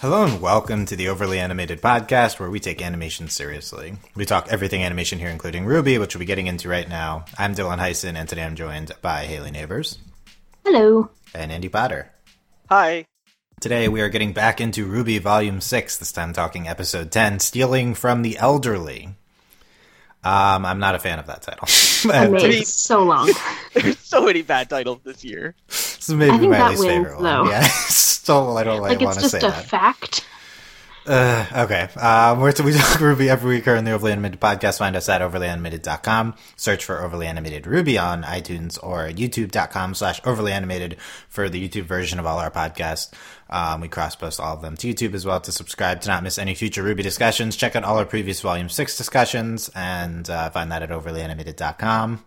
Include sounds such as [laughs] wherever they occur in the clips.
Hello and welcome to the Overly Animated Podcast, where we take animation seriously. We talk everything animation here, including RWBY, which we'll be getting into right now. I'm Dylan Heisen, and today I'm joined by Haley Neighbors. Hello. And Andy Potter. Hi. Today we are getting back into RWBY Volume 6, this time talking Episode 10, Stealing from the Elderly. Um, I'm not a fan of that title. [laughs] Amazing. so long. [laughs] There's so many bad titles this year. This is maybe I think my that least wins, favorite though. one. Yeah, still, I don't like, Like want it's to just say a that. fact. Uh, okay. Um, we're, we talk RWBY every week here on the Overly Animated Podcast. Find us at overlyanimated.com. Search for Overly Animated RWBY on iTunes or youtube.com slash overly animated for the YouTube version of all our podcasts. Um, we cross post all of them to YouTube as well to subscribe to not miss any future RWBY discussions. Check out all our previous Volume 6 discussions and uh, find that at overlyanimated.com.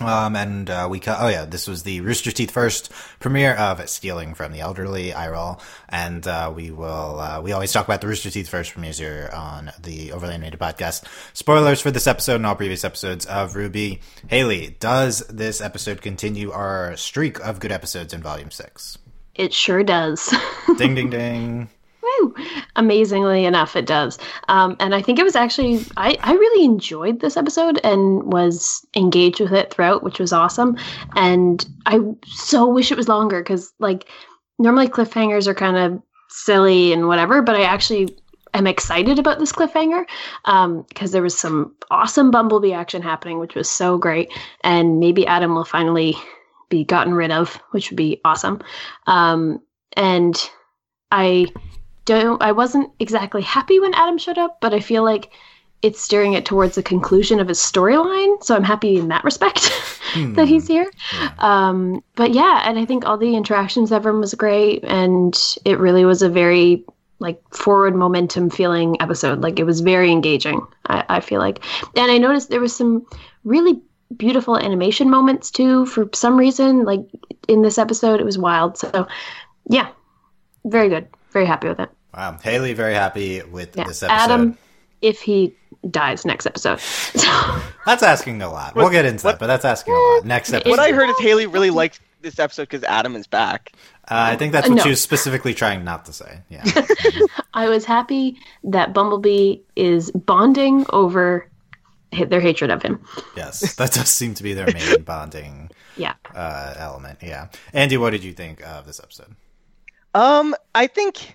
Um, and uh, we cut. oh yeah, this was the Rooster Teeth first premiere of Stealing from the Elderly, I roll, and uh, we will uh, we always talk about the Rooster Teeth first premieres here on the Overly Animated podcast. Spoilers for this episode and all previous episodes of RWBY. Haley, does this episode continue our streak of good episodes in Volume Six? It sure does. [laughs] Ding ding ding. Amazingly enough, it does. Um, and I think it was actually, I, I really enjoyed this episode and was engaged with it throughout, which was awesome. And I so wish it was longer because, like, normally cliffhangers are kind of silly and whatever, but I actually am excited about this cliffhanger because there was some awesome Bumblebee action happening, which was so great. And maybe Adam will finally be gotten rid of, which would be awesome. Um, and I don't I wasn't exactly happy when Adam showed up, but I feel like it's steering it towards the conclusion of his storyline. So I'm happy in that respect [laughs] that he's here. Um, but yeah, and I think all the interactions everyone was great, and it really was a very like forward momentum feeling episode. Like it was very engaging. I, I feel like, and I noticed there was some really beautiful animation moments too. For some reason, like in this episode, it was wild. So yeah, very good. Very happy with it. Wow, Haley, very happy with Yeah. this episode. Adam, if he dies next episode. So, [laughs] That's asking a lot. We'll get into that, but that's asking a lot. Next episode. What I heard is Haley really liked this episode because Adam is back. Uh, I think that's what No. she was specifically trying not to say. Yeah. [laughs] I was happy that Bumblebee is bonding over their hatred of him. yes, that does seem to be their main [laughs] bonding Yeah. uh, element. Yeah. Andy, what did you think of this episode? Um, I think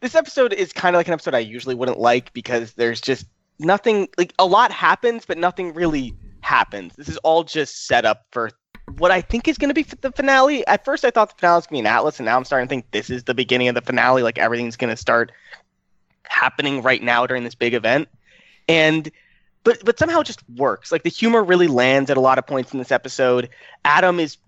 this episode is kind of like an episode I usually wouldn't like because there's just nothing like a lot happens, but nothing really happens. This is all just set up for what I think is going to be the finale. At first, I thought the finale was going to be an Atlas, and now I'm starting to think this is the beginning of the finale. Like everything's going to start happening right now during this big event, and but but somehow it just works. Like the humor really lands at a lot of points in this episode. Adam is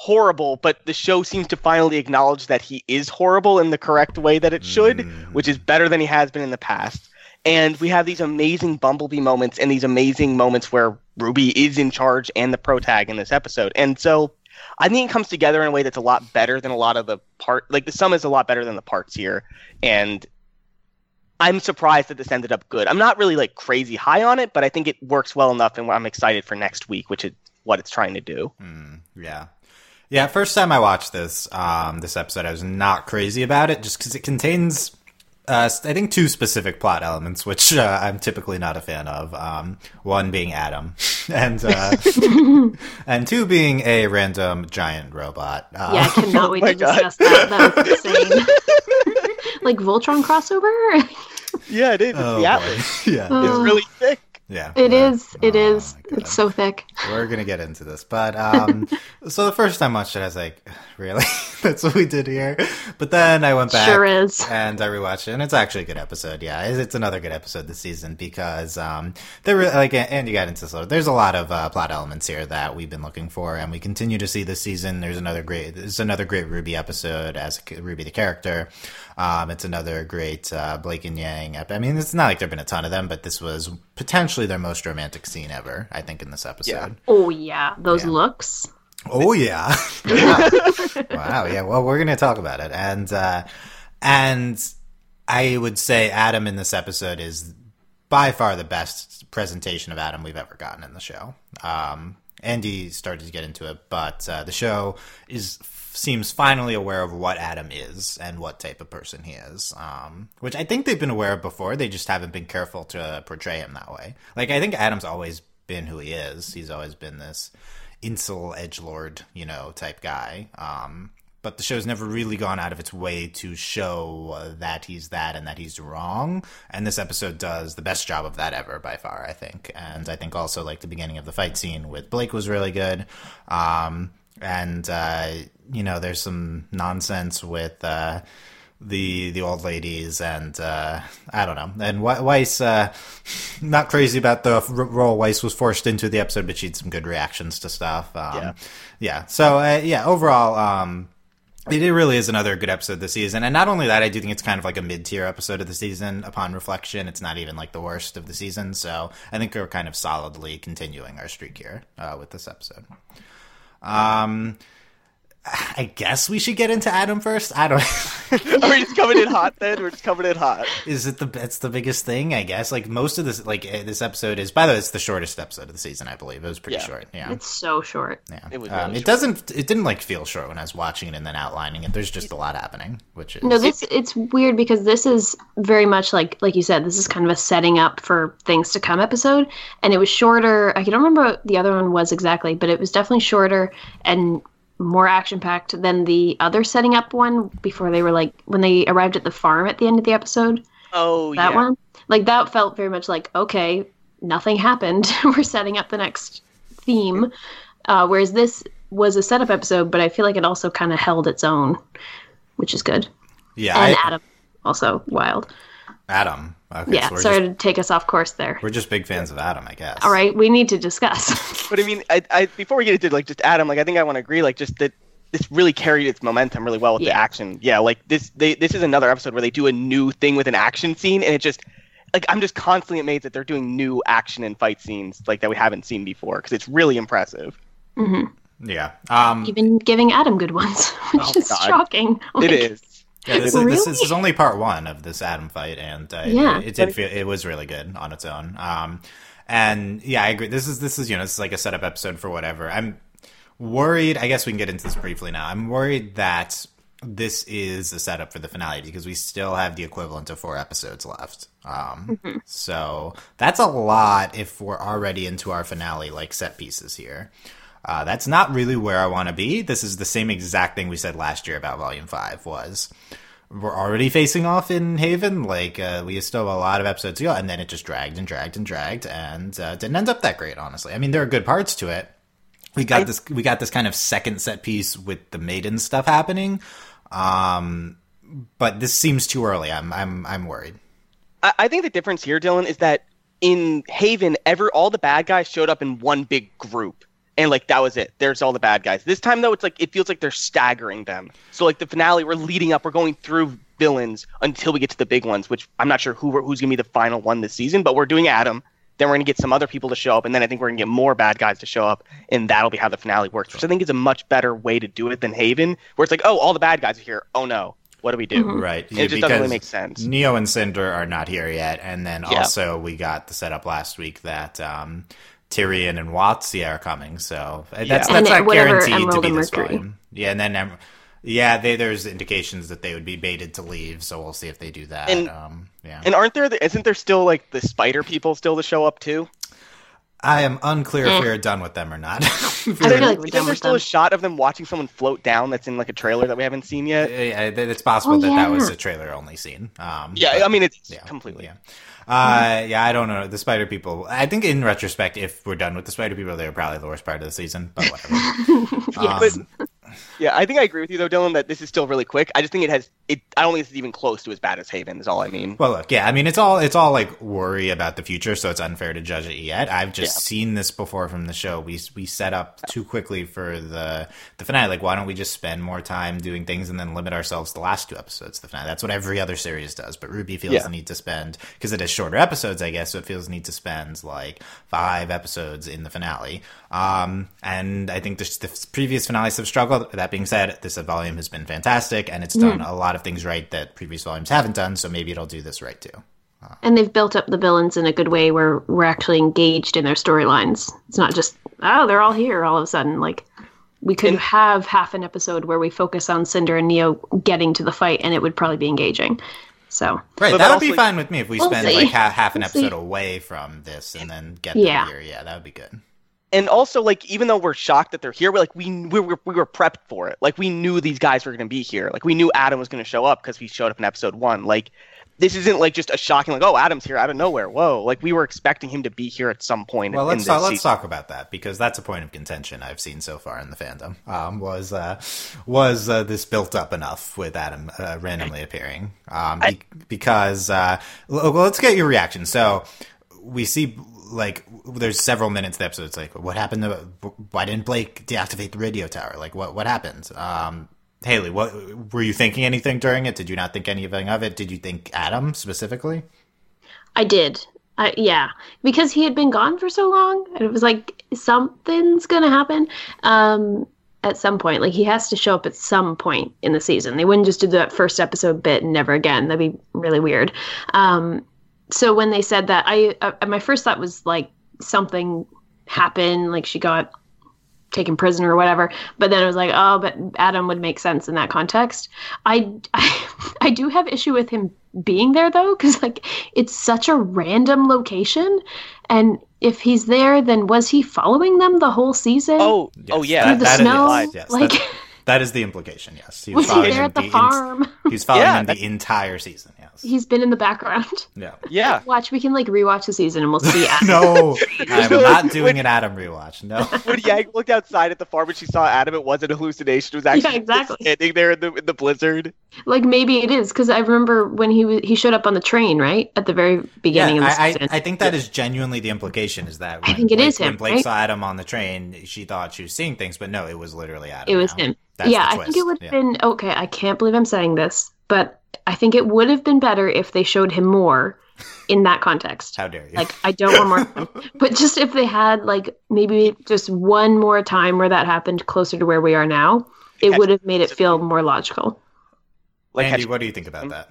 horrible, but the show seems to finally acknowledge that he is horrible in the correct way that it should, Mm. which is better than he has been in the past. And we have these amazing Bumblebee moments and these amazing moments where Ruby is in charge and the protag in this episode. And so I think it comes together in a way that's a lot better than a lot of the part like the sum is a lot better than the parts here. And I'm surprised that this ended up good. I'm not really like crazy high on it, but I think it works well enough and I'm excited for next week, which is what it's trying to do. Yeah. Yeah, first time I watched this, um, this episode, I was not crazy about it just because it contains, uh, I think, two specific plot elements, which uh, I'm typically not a fan of. Um, one being Adam, [laughs] and uh, [laughs] and two being a random giant robot. Uh, Yeah, I cannot wait [laughs] to God. discuss that. That was insane. like Voltron crossover? Yeah, it is. It's oh, the. Atlas. yeah, It's really thick. Yeah. It Uh. It oh is. It's so thick. We're gonna get into this, but um, [laughs] so the first time I watched it, I was like, [laughs] "Really? [laughs] That's what we did here?" But then I went back, Sure is. and I rewatched it, and it's actually a good episode. Yeah, it's, it's another good episode this season because um, there were like and you got into this. little- There's a lot of uh, plot elements here that we've been looking for, and we continue to see this season. There's another great, there's another great RWBY episode as Ruby the character. Um, it's another great uh, Blake and Yang. ep- I mean, it's not like there've been a ton of them, but this was potentially their most romantic scene ever. I think in this episode. Yeah. Oh yeah, those Yeah. looks. Oh yeah. [laughs] wow. wow. Yeah. Well, we're gonna talk about it, and uh, and I would say Adam in this episode is by far the best presentation of Adam we've ever gotten in the show. Um, Andy started to get into it, but uh, the show is seems finally aware of what Adam is and what type of person he is, um, which I think they've been aware of before. They just haven't been careful to portray him that way. Like I think Adam's always been who he is. He's always been this incel edge lord, you know, type guy. Um, but the show's never really gone out of its way to show that he's that and that he's wrong. And this episode does the best job of that ever by far, I think. And I think also like the beginning of the fight scene with Blake was really good. Um, and uh, you know, there's some nonsense with. Uh, the the old ladies and uh, I don't know. And Weiss, uh, [laughs] not crazy about the role Weiss was forced into the episode, but she had some good reactions to stuff. Um, yeah, yeah. So uh, yeah, overall, um, it really is another good episode this season. And not only that, I do think it's kind of like a mid tier episode of the season. Upon reflection, it's not even like the worst of the season. So I think we're kind of solidly continuing our streak here uh, with this episode. Um, I guess we should get into Adam first. I don't. [laughs] Are we just coming in hot then? We're just coming in hot. Is it the? It's the biggest thing, I guess. Like most of this, like eh, this episode is. By the way, it's the shortest episode of the season, I believe. It was pretty Yeah. short. Yeah, It's so short. yeah. It was Um, really it short. doesn't. It didn't like feel short when I was watching it and then outlining it. There's just a lot happening, which is No, this it's weird because this is very much like like you said, this is kind of a setting up for things to come episode, and it was shorter. I don't remember what the other one was exactly, but it was definitely shorter and more action packed than the other setting up one before they were like when they arrived at the farm at the end of the episode. Oh yeah. That yeah. one, like that felt very much like okay, nothing happened. [laughs] we're setting up the next theme, uh, whereas this was a setup episode, but I feel like it also kind of held its own, which is good. yeah. And I, Adam, also wild. Adam. Okay, Yeah, so we're sorry just, to take us off course there. we're just big fans of Adam, I guess. All right, we need to discuss. [laughs] But I mean, I, I before we get into like just Adam, like I think I want to agree, like just that this really carried its momentum really well with the action. Yeah, like this they this is another episode where they do a new thing with an action scene, and it just like I'm just constantly amazed that they're doing new action and fight scenes like that we haven't seen before because it's really impressive. hmm Yeah. Um, Even giving Adam good ones, [laughs] which Oh, is God. shocking. Like, it is. Yeah, this, is, this is only part one of this Adam fight, and uh, Yeah. it, it did feel it was really good on its own. Um, and yeah, I agree. This is this is you know this is like a setup episode for whatever. I'm worried. I guess we can get into this briefly now. I'm worried that this is a setup for the finale because we still have the equivalent of four episodes left. Um, So that's a lot if we're already into our finale, like set pieces here. Uh, that's not really where I want to be. This is the same exact thing we said last year about Volume Five. Was we're already facing off in Haven. Like uh, we still have a lot of episodes to go, and then it just dragged and dragged and dragged, and uh, didn't end up that great. Honestly, I mean there are good parts to it. We got I- this. We got this kind of second set piece with the maiden stuff happening, um, but this seems too early. I'm I'm I'm worried. I, I think the difference here, Dylan, is that in Haven, ever all the bad guys showed up in one big group. And like that was it. There's all the bad guys. This time though, it's like it feels like they're staggering them. So like the finale, we're leading up, we're going through villains until we get to the big ones, which I'm not sure who who's gonna be the final one this season. But we're doing Adam. Then we're gonna get some other people to show up, and then I think we're gonna get more bad guys to show up, and that'll be how the finale works. Which I think is a much better way to do it than Haven, where it's like, oh, all the bad guys are here. Oh no, what do we do? Right. It just doesn't really make sense. Neo and Cinder are not here yet, and then Yeah. also we got the setup last week that um, Tyrian and Watsia are coming. So uh, that's Yeah. that's And not whatever guaranteed to be and this Mercury. volume. Yeah, and then yeah, they, there's indications that they would be baited to leave. So we'll see if they do that. And- um, yeah, And aren't there? Isn't there still like the spider people still to show up too? I am unclear if Eh. we are done with them or not. [laughs] I feel like we're Isn't done there still them. a shot of them watching someone float down that's in like a trailer that we haven't seen yet? Yeah, it's possible Oh, that that was a trailer only scene. Um, Yeah, but- I mean it's yeah, completely. Yeah. Uh, yeah, I don't know. The Spider People. I think in retrospect, if we're done with the Spider People, they were probably the worst part of the season. But whatever. [laughs] Yes. Um, Yeah, I think I agree with you though, Dylan, that this is still really quick. I just think it has it. I don't think it's even close to as bad as Haven. Is all I mean. well, look, yeah, I mean, it's all it's all like worry about the future, so it's unfair to judge it yet. I've just Yeah. seen this before from the show. We we set up too quickly for the the finale. Like, why don't we just spend more time doing things and then limit ourselves to the last two episodes of the finale? That's what every other series does. But RWBY feels Yeah. the need to spend because it has shorter episodes, I guess. So it feels the need to spend like five episodes in the finale. Um, and I think the, the previous finales have struggled. That being said, this volume has been fantastic, and it's done hmm. a lot of things right that previous volumes haven't done. So maybe it'll do this right too. Uh, and they've built up the villains in a good way where we're actually engaged in their storylines. It's not just, oh, they're all here all of a sudden. Like, we could And- have half an episode where we focus on Cinder and Neo getting to the fight, and it would probably be engaging. So, Right, But that would be also- fine with me if we We'll spend see. like half, half an We'll see. episode away from this and then get them Yeah. here. Yeah, that would be good. And also like even though we're shocked that they're here, we're like we we were we were prepped for it. Like we knew these guys were going to be here. Like we knew Adam was going to show up because he showed up in episode one. Like this isn't like just a shocking like oh Adam's here out of nowhere. Whoa! Like we were expecting him to be here at some point. Well, in let's talk, let's season. talk about that because that's a point of contention I've seen so far in the fandom. Um, was uh, was uh, this built up enough with Adam uh, randomly appearing? Um, be- because uh, well, let's get your reaction. So we see like there's several minutes of the episode. It's like what happened to why didn't Blake deactivate the radio tower? Like what what happened? Um, Haley, what were you thinking anything during it? Did you not think anything of it? Did you think Adam specifically? I did. I, yeah, because he had been gone for so long, and it was like something's gonna happen um, at some point. Like he has to show up at some point in the season. They wouldn't just do that first episode bit and never again. That'd be really weird. Um, so when they said that, I uh, my first thought was like something happened, like she got taken prisoner or whatever. But then I was like, oh, but Adam would make sense in that context. I, [laughs] I, I do have issue with him being there though, because like it's such a random location, and if he's there, then was he following them the whole season? Oh oh yeah. through the that is- snow, yes, like that- That is the implication. Yes, he [laughs] was, was he following there at the the ent- farm? He's following Yeah, him the entire season. Yes. He's been in the background. [laughs] Yeah. yeah. Watch, we can like rewatch the season, and we'll see. Adam. [laughs] No, [laughs] I'm not doing an Adam rewatch. No. when Yang looked outside at the farm and she saw Adam, it wasn't a hallucination. It was actually Yeah, exactly. standing there in the in the blizzard. Like maybe it is because I remember when he was he showed up on the train right at the very beginning Yeah, of the I, season. I, I think that is genuinely the implication. Is that I think it Blake, is him, When Blake right? saw Adam on the train, she thought she was seeing things, but no, it was literally Adam. it was now. him. That's yeah, I think it would have Yeah. been okay. I can't believe I'm saying this, but I think it would have been better if they showed him more in that context. How dare you? Like I don't want more, [laughs] but just if they had like maybe just one more time where that happened closer to where we are now, it Catch- would have made it feel more logical. Like Andy, catch- what do you think about hmm? that?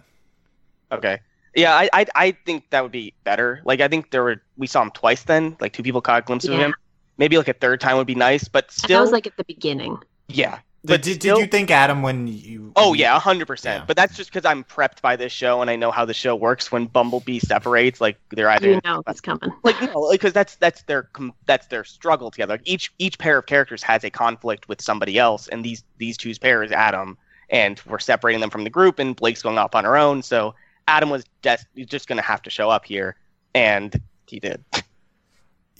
Okay. Yeah, I, I I think that would be better. Like I think there were we saw him twice then, like two people caught a glimpse of him. Maybe like a third time would be nice, but still that was like at the beginning. yeah. Did, But did, still- did you think Adam when you? Oh yeah, hundred percent. But that's just because I'm prepped by this show and I know how the show works. When Bumblebee separates, like they're either You know it's coming. like no, because that's that's their com- that's their struggle together. Like each each pair of characters has a conflict with somebody else, and these these two's pair is Adam, and we're separating them from the group, and Blake's going off on her own. So Adam was des- he's just going to have to show up here, and he did. [laughs]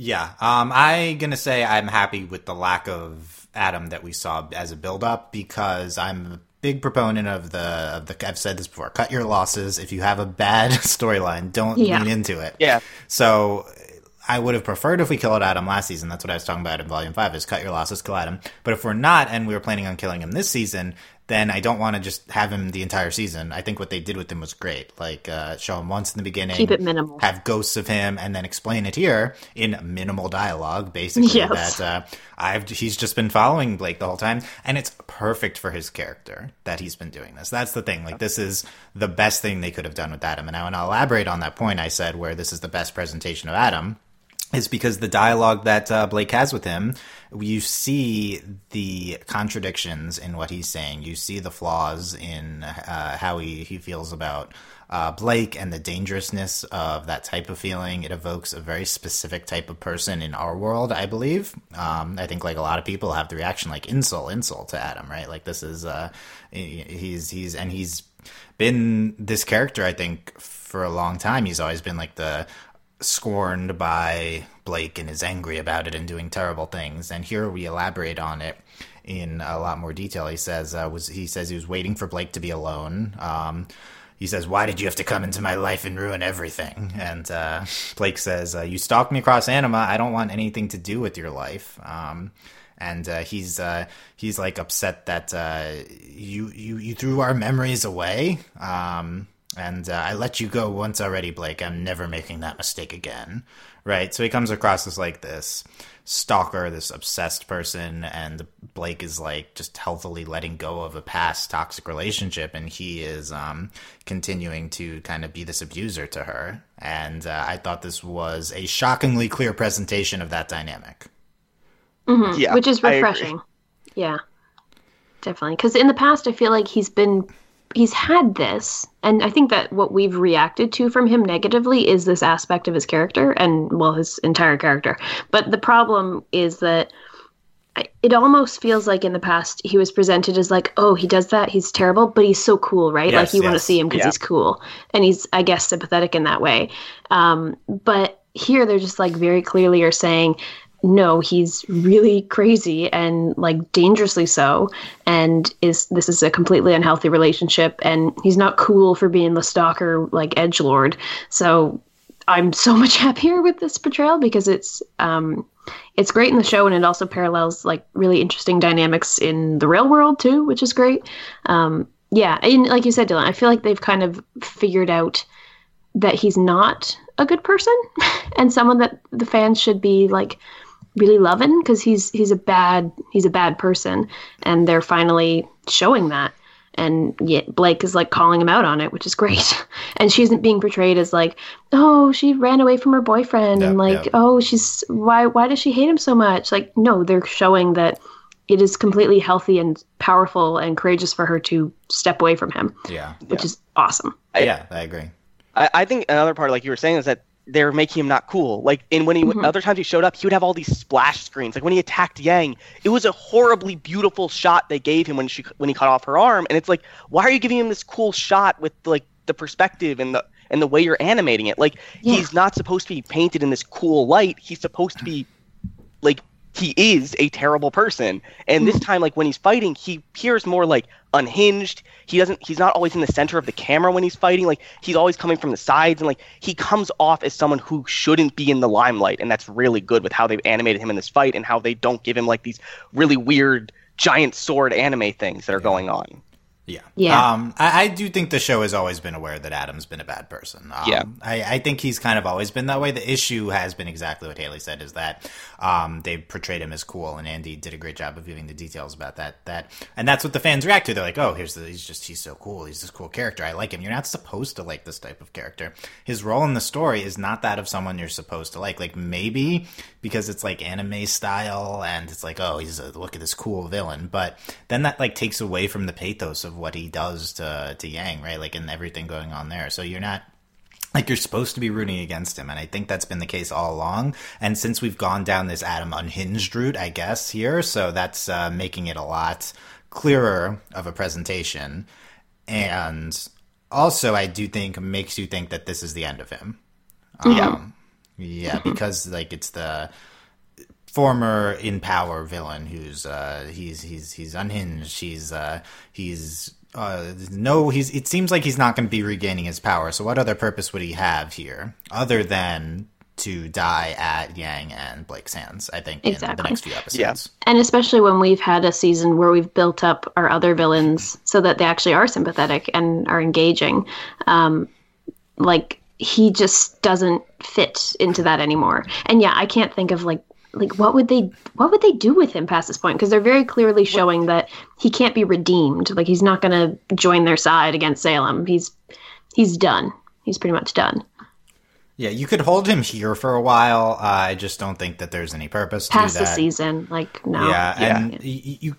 Yeah, um, I'm gonna say I'm happy with the lack of Adam that we saw as a build up because I'm a big proponent of the of the. I've said this before. Cut your losses. If you have a bad [laughs] storyline, don't Yeah. lean into it. Yeah, So I would have preferred if we killed Adam last season. That's what I was talking about in Volume Five: is cut your losses, kill Adam. But if we're not, and we were planning on killing him this season, then I don't want to just have him the entire season. I think what they did with him was great. Like uh, show him once in the beginning, Keep it minimal. have ghosts of him, and then explain it here in minimal dialogue, basically Yes. that uh, I've he's just been following Blake the whole time, and it's perfect for his character that he's been doing this. That's the thing. Like this is the best thing they could have done with Adam, and I want to elaborate on that point I said where this is the best presentation of Adam is because the dialogue that uh, Blake has with him, you see the contradictions in what he's saying. You see the flaws in uh, how he, he feels about uh, Blake and the dangerousness of that type of feeling. It evokes a very specific type of person in our world, I believe. Um, I think like a lot of people have the reaction like insult, insult to Adam, right? Like this is uh, he's he's and he's been this character. I think for a long time. He's always been like the scorned by Blake and is angry about it and doing terrible things. And here we elaborate on it in a lot more detail. He says uh, was he says he was waiting for Blake to be alone. Um, he says, "Why did you have to come into my life and ruin everything?" And uh, Blake says, uh, "You stalked me across Anima. I don't want anything to do with your life." Um, and uh, he's uh, he's like upset that uh, you you you threw our memories away. Um, and uh, I let you go once already, Blake. I'm never making that mistake again. Right? So he comes across as like this stalker, this obsessed person, and Blake is like just healthily letting go of a past toxic relationship, and he is um, continuing to kind of be this abuser to her. And uh, I thought this was a shockingly clear presentation of that dynamic. Mm-hmm. Yeah, which is refreshing. Yeah, definitely. Because in the past, I feel like he's been he's had this, and I think that what we've reacted to from him negatively is this aspect of his character, and well, his entire character. But the problem is that it almost feels like in the past he was presented as like, oh, he does that, he's terrible, but he's so cool, right? like Yes, you want to see him because Yeah. he's cool, and he's, I guess, sympathetic in that way. Um, but here they're just like very clearly are saying, no, he's really crazy and like dangerously so, and is this is a completely unhealthy relationship, and he's not cool for being the stalker like edge lord. So I'm so [laughs] much happier with this portrayal because it's um, it's great in the show and it also parallels like really interesting dynamics in the real world too, which is great. Um, yeah, and like you said, Dylan, I feel like they've kind of figured out that he's not a good person [laughs] and someone that the fans should be like really loving because he's he's a bad he's a bad person and they're finally showing that and yet Blake is like calling him out on it, which is great. [laughs] And she isn't being portrayed as like, oh, she ran away from her boyfriend, and like, yep. oh, she's why why does she hate him so much? Like, no, they're showing that it is completely healthy and powerful and courageous for her to step away from him, Yeah. which is awesome. I- yeah, I agree. I, I think another part, like you were saying, is that they're making him not cool. Like, in when he Mhm. other times he showed up, he would have all these splash screens. Like when he attacked Yang, it was a horribly beautiful shot they gave him when she when he cut off her arm, and it's like, why are you giving him this cool shot with like the perspective and the and the way you're animating it? Like Yeah. he's not supposed to be painted in this cool light. He's supposed to be like he is a terrible person. And this hmm. time, like when he's fighting, he appears more like unhinged. He doesn't. He's not always in the center of the camera when he's fighting. Like he's always coming from the sides, and like he comes off as someone who shouldn't be in the limelight. And that's really good with how they've animated him in this fight and how they don't give him like these really weird giant sword anime things that are going on. Yeah. Yeah. Um, I, I do think the show has always been aware that Adam's been a bad person. Um, Yeah. I, I think he's kind of always been that way. The issue has been exactly what Haley said is that um, they portrayed him as cool, and Andy did a great job of giving the details about that. That and that's what the fans react to. They're like, "Oh, here's the he's just he's so cool. He's this cool character. I like him." You're not supposed to like this type of character. His role in the story is not that of someone you're supposed to like. Like maybe because it's like anime style, and it's like, "Oh, he's a look at this cool villain," but then that like takes away from the pathos of what he does to to Yang, right? Like and everything going on there. So you're not like you're supposed to be rooting against him and i think that's been the case all along and since we've gone down this adam unhinged route i guess here so that's uh, making it a lot clearer of a presentation and also i do think makes you think that this is the end of him Yeah. yeah because like it's the former in power villain who's uh he's he's he's unhinged he's uh he's uh no he's it seems like he's not going to be regaining his power so what other purpose would he have here other than to die at Yang and Blake's hands I think in the next few episodes Yeah. And especially when we've had a season where we've built up our other villains so that they actually are sympathetic and are engaging. Um, like he just doesn't fit into that anymore. And yeah, I can't think of like like what would they what would they do with him past this point because they're very clearly showing that he can't be redeemed. Like he's not going to join their side against Salem. He's he's done. He's pretty much done. yeah you could hold him here for a while uh, I just don't think that there's any purpose to Past the that season, like no. Yeah, Yeah. and y- you, you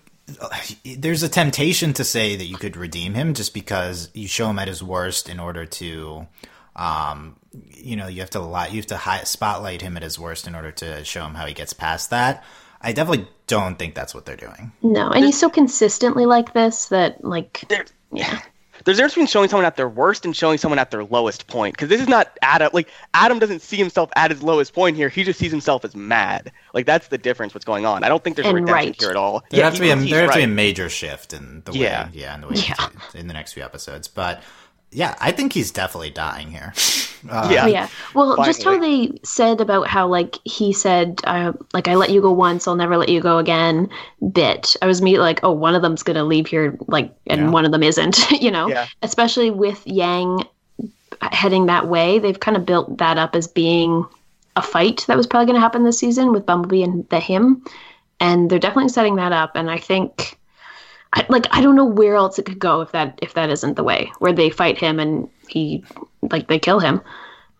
there's a temptation to say that you could redeem him just because you show him at his worst in order to um you know you have to lot you have to hi- spotlight him at his worst in order to show him how he gets past that i definitely don't think that's what they're doing No, and he's so consistently like this that like There, yeah. [laughs] there's a difference between showing someone at their worst and showing someone at their lowest point. Because this is not Adam. Like Adam doesn't see himself at his lowest point here. He just sees himself as mad. Like that's the difference. What's going on? I don't think there's a And redemption right. here at all. there yeah, has to be a he- he's there has to be a major shift in the way Yeah. yeah in the way Yeah. in the next few episodes but yeah i think he's definitely dying here [laughs] uh, Yeah. Yeah. Well, just how they said about how like he said, uh, like I let you go once, I'll never let you go again. Bit. I was me like, oh, one of them's gonna leave here, like, and Yeah. one of them isn't. [laughs] you know, Yeah. especially with Yang heading that way. They've kind of built that up as being a fight that was probably going to happen this season with Bumblebee and the him, and they're definitely setting that up. And I think, I, like, I don't know where else it could go if that if that isn't the way where they fight him and he like they kill him.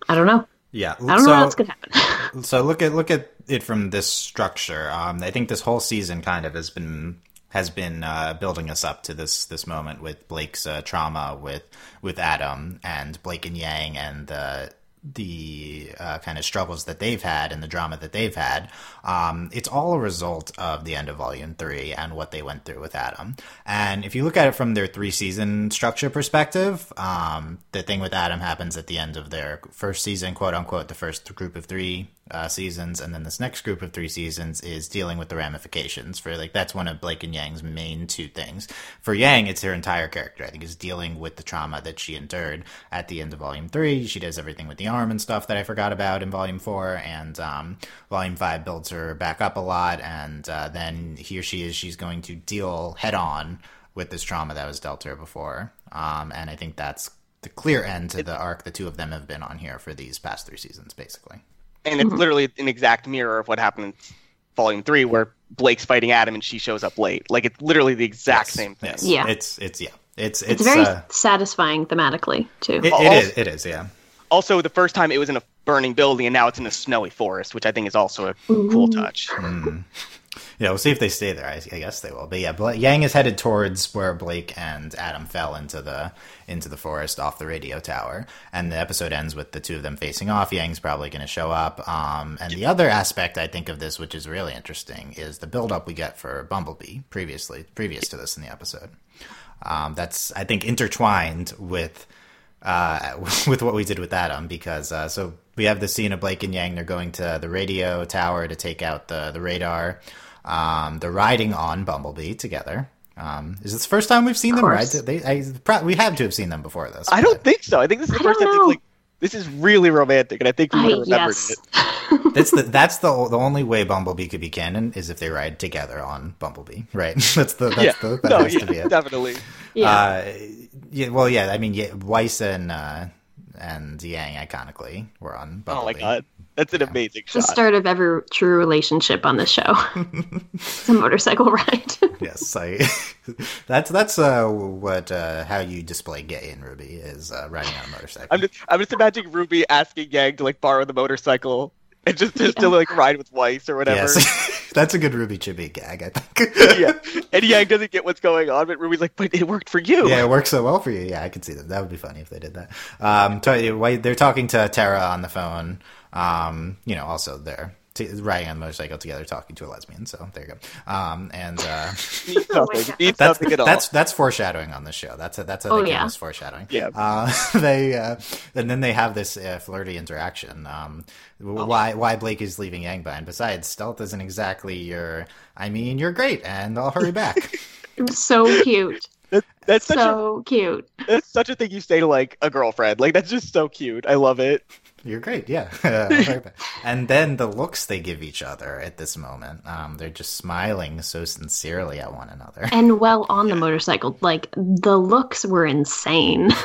I don't know. Yeah, I don't so, know else could happen. [laughs] so look at look at it from this structure. Um, I think this whole season kind of has been has been uh, building us up to this this moment with Blake's uh, trauma with with Adam and Blake and Yang and the the uh, kind of struggles that they've had and the drama that they've had. Um, it's all a result of the end of Volume Three and what they went through with Adam. And if you look at it from their three season structure perspective, um, the thing with Adam happens at the end of their first season, quote unquote, the first group of three uh, seasons, and then this next group of three seasons is dealing with the ramifications. For like that's one of Blake and Yang's main two things. For Yang, it's her entire character. I think is dealing with the trauma that she endured at the end of Volume Three. She does everything with the arm and stuff that I forgot about in Volume Four, and um, Volume Five builds her back up a lot, and uh, then here she is. She's going to deal head on with this trauma that was dealt her before, um, and I think that's the clear end to the arc the two of them have been on here for these past three seasons, basically and it's literally an exact mirror of what happened in volume three where blake's fighting adam and she shows up late. Like it's literally the exact yes, same thing. Yes. Yeah. it's it's yeah. It's it's, It's very uh, satisfying thematically too. it, it Also- is it is yeah. Also the first time it was in a burning building and now it's in a snowy forest which i think is also a cool touch yeah we'll see if they stay there. I, I guess they will. But yeah Bla- Yang is headed towards where Blake and Adam fell into the into the forest off the radio tower. And the episode ends with the two of them facing off. Yang's probably going to show up. Um, and the other aspect I think of this which is really interesting is the build up we get for Bumblebee previously previous to this in the episode. Um, that's I think intertwined with uh, [laughs] with what we did with Adam because uh, so we have the scene of Blake and Yang. They're going to the radio tower to take out the the radar. Um, they're riding on Bumblebee together. Um, is this the first time we've seen them ride? They, I, pro- we have to have seen them before this. i don't think so i think this is the I first time like this is really romantic and i think we I, would have remembered yes. it [laughs] That's the that's the the only way Bumblebee could be canon is if they ride together on Bumblebee, right? [laughs] that's the that's yeah the that no has yeah to be it. definitely yeah. Uh, yeah, well, yeah. I mean, yeah, Weiss and uh, and Yang iconically were on oh my god that's an amazing shot. the start of every true relationship on this show. it's a motorcycle [laughs] ride. [laughs] yes, I. [laughs] that's that's uh, what uh, how you display gay in RWBY is uh, riding on a motorcycle. I'm just, I'm just imagining Ruby asking Yang to like borrow the motorcycle [laughs] and just, just to like ride with Weiss or whatever. yes, [laughs] that's a good RWBY Chibi gag, I think. [laughs] yeah. And Yang doesn't get what's going on, but Ruby's like, but it worked for you. Yeah, it works so well for you. Yeah, I could see that. That would be funny if they did that. Um, tell they're talking to Terra on the phone. Um, you know, also they're t- riding on a motorcycle together, talking to a lesbian. So there you go. Um, and uh, Means Oh my nothing. God. Means that's nothing at all. that's that's foreshadowing on the show. That's a, that's a Oh, they yeah. foreshadowing. Yeah. Uh, [laughs] they uh, and then they have this uh, flirty interaction. Um, Oh. Why why Blake is leaving Yang behind? Besides, stealth isn't exactly your. I mean, you're great, and I'll hurry back. [laughs] So cute. That- that's such So cute. that's such a thing you say to like a girlfriend. Like that's just so cute. I love it. You're great, yeah. I'll hurry back. and then the looks they give each other at this moment, um, they're just smiling so sincerely at one another. And well on the motorcycle, like the looks were insane. [laughs]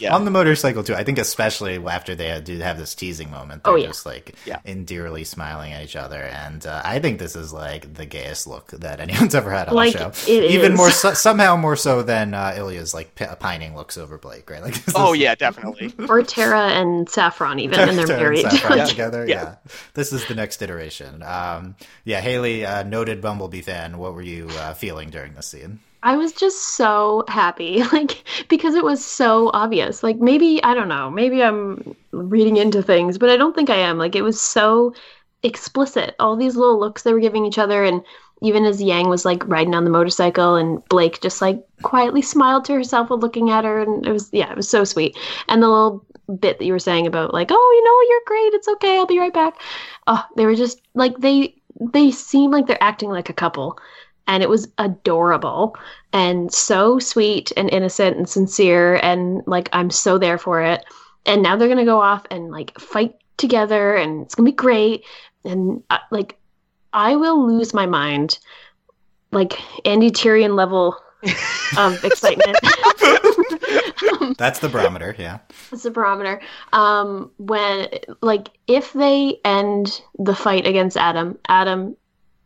Yeah. On the motorcycle too. I think especially after they do have this teasing moment, they're Oh, yeah. just like Yeah. endearly smiling at each other, and uh, I think this is like the gayest look that [laughs] anyone's ever had on Like, the show. it Even is. more so, somehow more so than uh, Ilia's like p- pining looks over Blake, right? Like this Oh is- yeah, definitely. [laughs] or Terra and Saffron even, and they're Terra married. and Saffron [laughs] Yeah. together. Yeah. Yeah. this is the next iteration. Um, yeah, Haley, uh, noted Bumblebee fan. What were you uh, feeling during this scene? I was just so happy, [laughs] like because it was so obvious. Like maybe I don't know, maybe I'm reading into things, but I don't think I am. Like it was so explicit. All these little looks they were giving each other, and even as Yang was like riding on the motorcycle, and Blake just like quietly smiled to herself while looking at her, and it was yeah, it was so sweet. And the little bit that you were saying about like, oh, you know, you're great. It's okay. I'll be right back. Oh, they were just like they they seem like they're acting like a couple and it was adorable and so sweet and innocent and sincere and like I'm so there for it. And now they're gonna go off and like fight together and it's gonna be great. And uh, like I will lose my mind, like Andy Tyrian level [laughs] of excitement. [laughs] [laughs] That's the barometer, yeah. It's the barometer. Um, when like if they end the fight against Adam, Adam,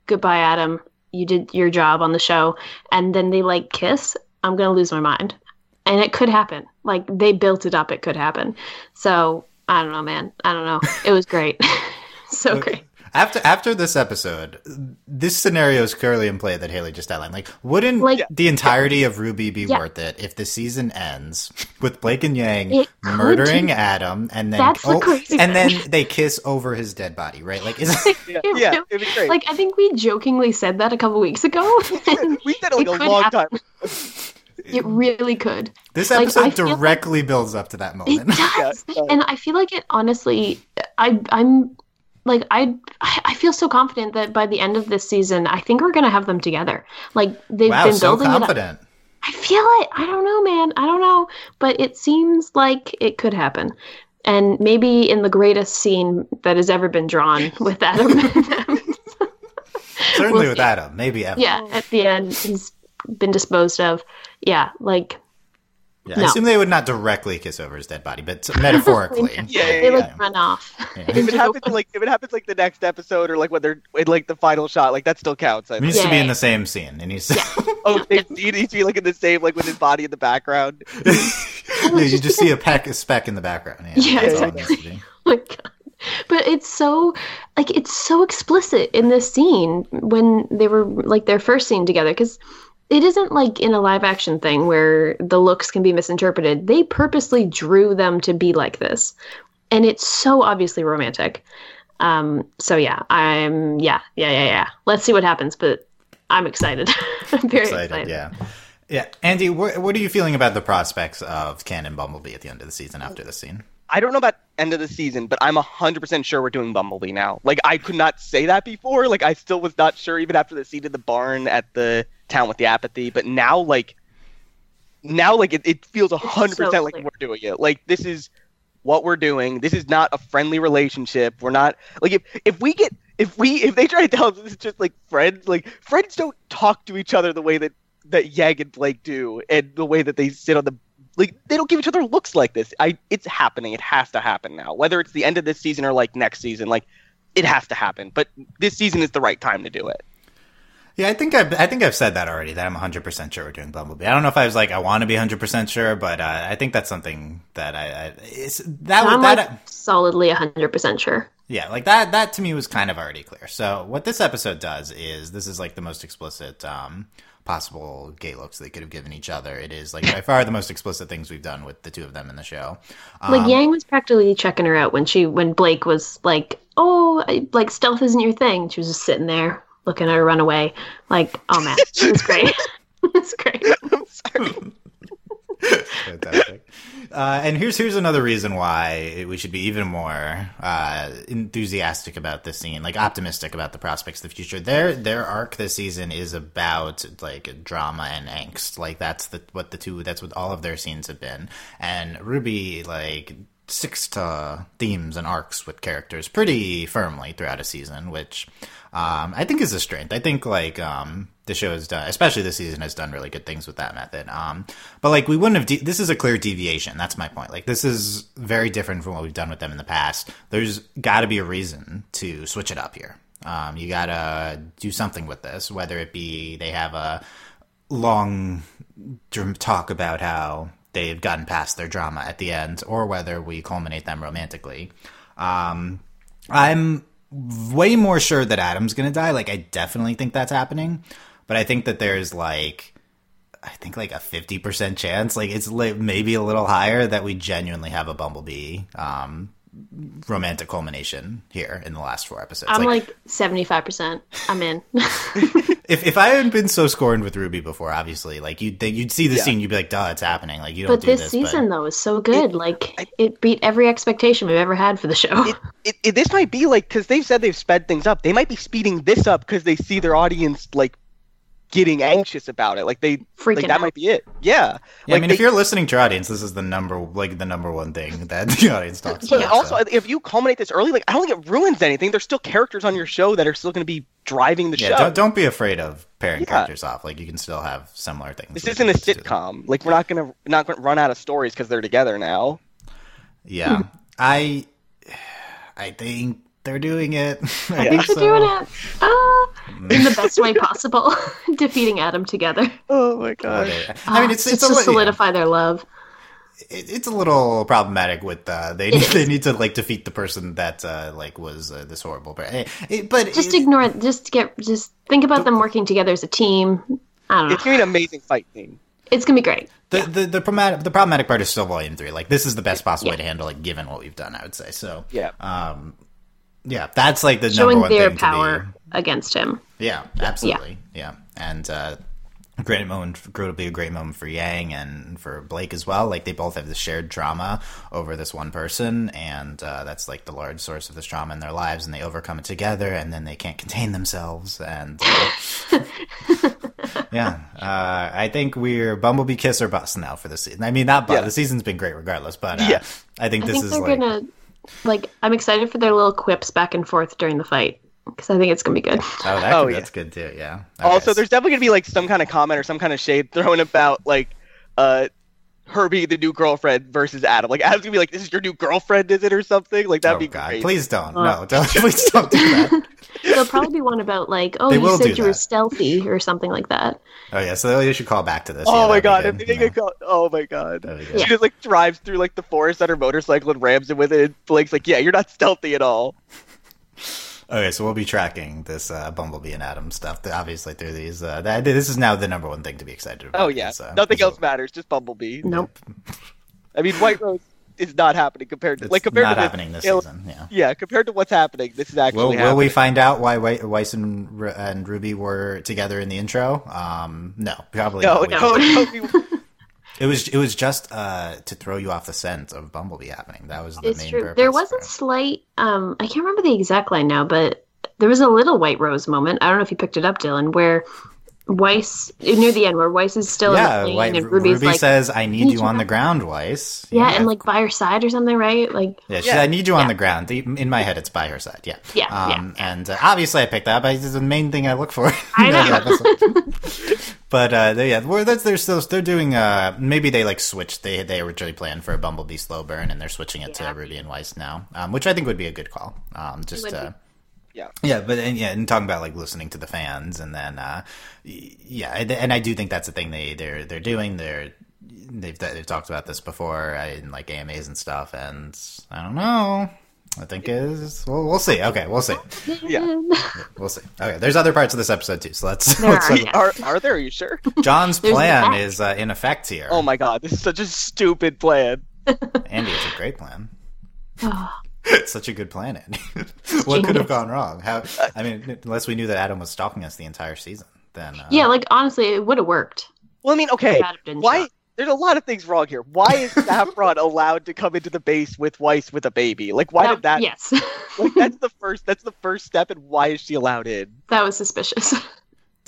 goodbye, Adam. You did your job on the show, and then they like kiss. I'm gonna lose my mind, and it could happen. Like they built it up, it could happen. So I don't know, man. I don't know. It was great, [laughs] so great. After after this episode, this scenario is clearly in play that Haley just outlined. Like, wouldn't Like- the entirety of RWBY be Yeah. worth it if the season ends with Blake and Yang It could. murdering Adam and then That's the oh, crazy and then they kiss over his dead body, right? Like, is Yeah, [laughs] It yeah, really- it'd be great. Like I think we jokingly said that a couple weeks ago. [laughs] and we said it like it a long happen. time. [laughs] It really could. this episode like- directly builds up to that moment. It moment? does, Yeah, and I feel like it. Honestly, I I'm like I I feel so confident that by the end of this season, I think we're gonna have them together. Like they've wow, been so building it. Up. confident. I feel it. I don't know, man. I don't know, but it seems like it could happen. And maybe in the greatest scene that has ever been drawn [laughs] with Adam. Certainly We'll with see. Adam, maybe yeah, at the end, he's been disposed of. Yeah, like Yeah, I assume they would not directly kiss over his dead body, but metaphorically. [laughs] Yeah, yeah, they yeah. run off. Yeah. If it [laughs] happens like if it happens like the next episode or like when they're in like the final shot, like that still counts. I It think. needs to be Yeah. in the same scene. It needs to. Oh, it needs to be like in the same like with his body in the background. [laughs] yeah, you just see a peck, a speck in the background. Yeah, Yeah, that's all it exactly. needs. Oh my god. But it's so like it's so explicit in this scene when they were like their first scene together because it isn't like in a live action thing where the looks can be misinterpreted. They purposely drew them to be like this. And it's so obviously romantic. Um so yeah, I'm yeah, yeah, yeah, yeah. Let's see what happens, but I'm excited. [laughs] I'm very excited. excited, yeah. Yeah, Andy, what, what are you feeling about the prospects of canon Bumblebee at the end of the season after this scene? I don't know about end of the season, but I'm hundred percent sure we're doing Bumblebee now. Like I could not say that before. Like I still was not sure even after the scene in the barn at the town with the apathy. But now, like now, like it, it feels hundred so percent like we're doing it. Like this is what we're doing. This is not a friendly relationship. We're not like if if we get if we if they try to tell us this is just like friends, like friends don't talk to each other the way that that Yang and Blake do, and the way that they sit on the like they don't give each other looks like this. I it's happening. It has to happen now. Whether it's the end of this season or like next season, like it has to happen. But this season is the right time to do it. Yeah, I think I've, I think I've said that already. That I'm 100 percent sure we're doing Bumblebee. I don't know if I was like I want to be 100 percent sure, but uh, I think that's something that I, I it's, that I'm that like solidly 100% sure. Yeah, like that that to me was kind of already clear. So what this episode does is this is like the most explicit um possible gay looks they could have given each other. It is like by far the most explicit things we've done with the two of them in the show. Um, Like Yang was practically checking her out when she when Blake was like, "Oh, I, like stealth isn't your thing." She was just sitting there looking at her run away. Like, oh man, it was great. [laughs] [laughs] it's great. I'm sorry. [laughs] Fantastic. Uh, and here's here's another reason why we should be even more uh, enthusiastic about this scene, like optimistic about the prospects of the future. Their their arc this season is about like drama and angst. Like that's the what the two that's what all of their scenes have been. And RWBY like sticks to themes and arcs with characters pretty firmly throughout a season, which um, I think is a strength. I think like um, the show has done, especially this season, has done really good things with that method. Um, but like we wouldn't have. De- this is a clear deviation. That's my point. Like this is very different from what we've done with them in the past. There's got to be a reason to switch it up here. Um, you gotta do something with this, whether it be they have a long talk about how they've gotten past their drama at the end, or whether we culminate them romantically. Um, I'm way more sure that Adam's gonna die. Like, I definitely think that's happening, but I think that there's like, I think like a fifty percent chance, like it's like maybe a little higher that we genuinely have a Bumblebee um, romantic culmination here in the last four episodes. I'm like seventy five percent. I'm in. [laughs] if if I hadn't been so scorned with RWBY before, obviously, like you'd think- you'd see the Yeah. scene, you'd be like, "Duh, it's happening." Like you don't but do this this, season but though is so good. like I- it beat every expectation we've ever had for the show. It, it, it, this might be like because they've said they've sped things up. They might be speeding this up because they see their audience like getting anxious about it. Like they Freaking like that out. might be it. Yeah. Yeah, I Like, mean, they- if you're listening to your audience, this is the number like the number one thing that [laughs] the audience talks But about. also, so. if you culminate this early, like I don't think it ruins anything. There's still characters on your show that are still going to be driving the yeah, show. don't, don't be afraid of pairing Yeah. characters off. Like you can still have similar things. this isn't a these two. sitcom. Like we're not going to not going to run out of stories because they're together now. Yeah, Hmm. I, I think they're doing it. I [laughs] think they're doing it uh, in the best way possible, [laughs] defeating Adam together. Oh my god. I mean, it's Uh, it's just a to li- solidify their love. it, it's a little problematic with uh, they It is. they need to like defeat the person that uh, like was uh, this horrible. But eh, it, but Just it- ignore it. Just get. Just think about them working together as a team. I don't know. It's going to be an amazing fight scene. It's gonna be great. the, the the problematic the problematic part is still volume three. Like this is the best possible way to handle it, given what we've done. I would say so. Yeah. Um, yeah, that's like the number Showing one their thing power to be. against him. Yeah, absolutely. Yeah, and uh, great moment. For, it'll be a great moment for Yang and for Blake as well. Like they both have this shared trauma over this one person, and uh, that's like the large source of this trauma in their lives. And they overcome it together, and then they can't contain themselves. And uh, [laughs] yeah, uh, I think we're Bumblebee kiss or bust now for the season. I mean, not bust. Yeah. The season's been great regardless, but uh, Yeah. I think I this think is they're like. gonna like. I'm excited for their little quips back and forth during the fight because I think it's gonna be good. Oh, that Oh, could- yeah. that's good too. Yeah. Also, Okay, there's definitely going to be like some kind of comment or some kind of shade thrown about like uh her being the new girlfriend versus Adam. Like Adam's gonna be like, "This is your new girlfriend, is it, or something?" Like that'd oh be God! great. Please don't. Uh, no, don't, [laughs] please don't do that. [laughs] There'll probably be one about like, oh, They you said you were stealthy or something like that. Oh yeah, so you should call back to this. Oh Yeah, my god! be If good. they Yeah. get caught, oh my god! That'd. She just like drives through like the forest on her motorcycle and rams him with it. And Blake's like, "Yeah, you're not stealthy at all." [laughs] Okay, so we'll be tracking this uh, Bumblebee and Adam stuff. Obviously, through these, uh, that, this is now the number one thing to be excited about. Oh yeah, So, nothing so else matters. Just Bumblebee. Nope. I mean, White Rose is not happening compared to It's like compared not to this- happening this you know, season. Yeah. Yeah, compared to what's happening, this is actually Will, will happening. we find out why Wei- Weiss and, Ru- and Ruby were together in the intro? Um, no, probably No, not. No, don't. no. It was it was just uh, to throw you off the scent of Bumblebee happening. That was the It's main true. purpose. There was a slight. Um, I can't remember the exact line now, but there was a little White Rose moment. I don't know if you picked it up, Dylan, where Weiss near the end, where Weiss is still yeah, in the plane and Ruby's Ruby like, says, "I need "Need you you on the ground, Weiss." yeah, and like by her side or something, right? Like, Yeah, she Yeah. said, I need you on the ground. In my head, it's by her side. Yeah. Yeah, Um, And uh, obviously, I picked that up. It's the main thing I look for. [laughs] I know. [laughs] Yeah, that's- but uh, they, yeah, well, that's they're still they're doing. Uh, maybe they like switched. They they originally planned for a Bumblebee slow burn, and they're switching it Yeah. to Ruby and Weiss now, um, which I think would be a good call. Um, just would uh, be. Yeah. yeah, but and, yeah, and talking about like listening to the fans, and then uh, yeah, and, and I do think that's the thing they they're they're doing. They're they've they've talked about this before uh, in like AMAs and stuff, and I don't know. I think is well, we'll see. Okay, we'll see. Yeah. [laughs] We'll see. Okay, there's other parts of this episode too, so let's. There let's are, yeah. Are are there? Are you sure? Jaune's plan is uh, in effect here. Oh my god, this is such a stupid plan. [laughs] Andy, it's a great plan. It's [sighs] [laughs] such a good plan, Andy. what could have gone wrong? How? I mean, unless we knew that Adam was stalking us the entire season, then uh, yeah, like honestly, it would have worked. Well, I mean, okay, If Adam didn't why? show up. There's a lot of things wrong here. Why is Saffron [laughs] allowed to come into the base with Weiss with a baby? Like, why did that? Yes, [laughs] Like, that's the [laughs] first. That's the first step, and why is she allowed in? that was suspicious.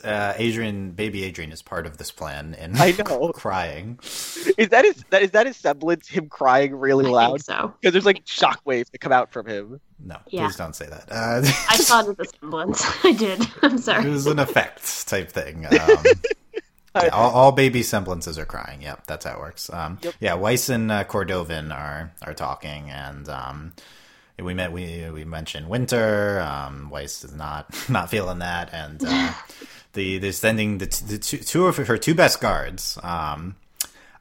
uh, Adrian, baby Adrian, is part of this plan, and I know. crying. Is that his? That is that his semblance? Him crying really I loud think so. because there's like shockwaves that come out from him. No, Yeah. please don't say that. Uh, I saw it as a semblance. I did. I'm sorry. it was an effect type thing. Um, yeah, all, all baby semblances are crying. Yep, that's how it works. Um, Yep. Yeah, Weiss and uh, Cordovin are are talking, and um, we met we we mentioned Winter. Um, Weiss is not [laughs] not feeling that, and uh, [laughs] the they're sending the, t- the two, two of her two best guards. Um,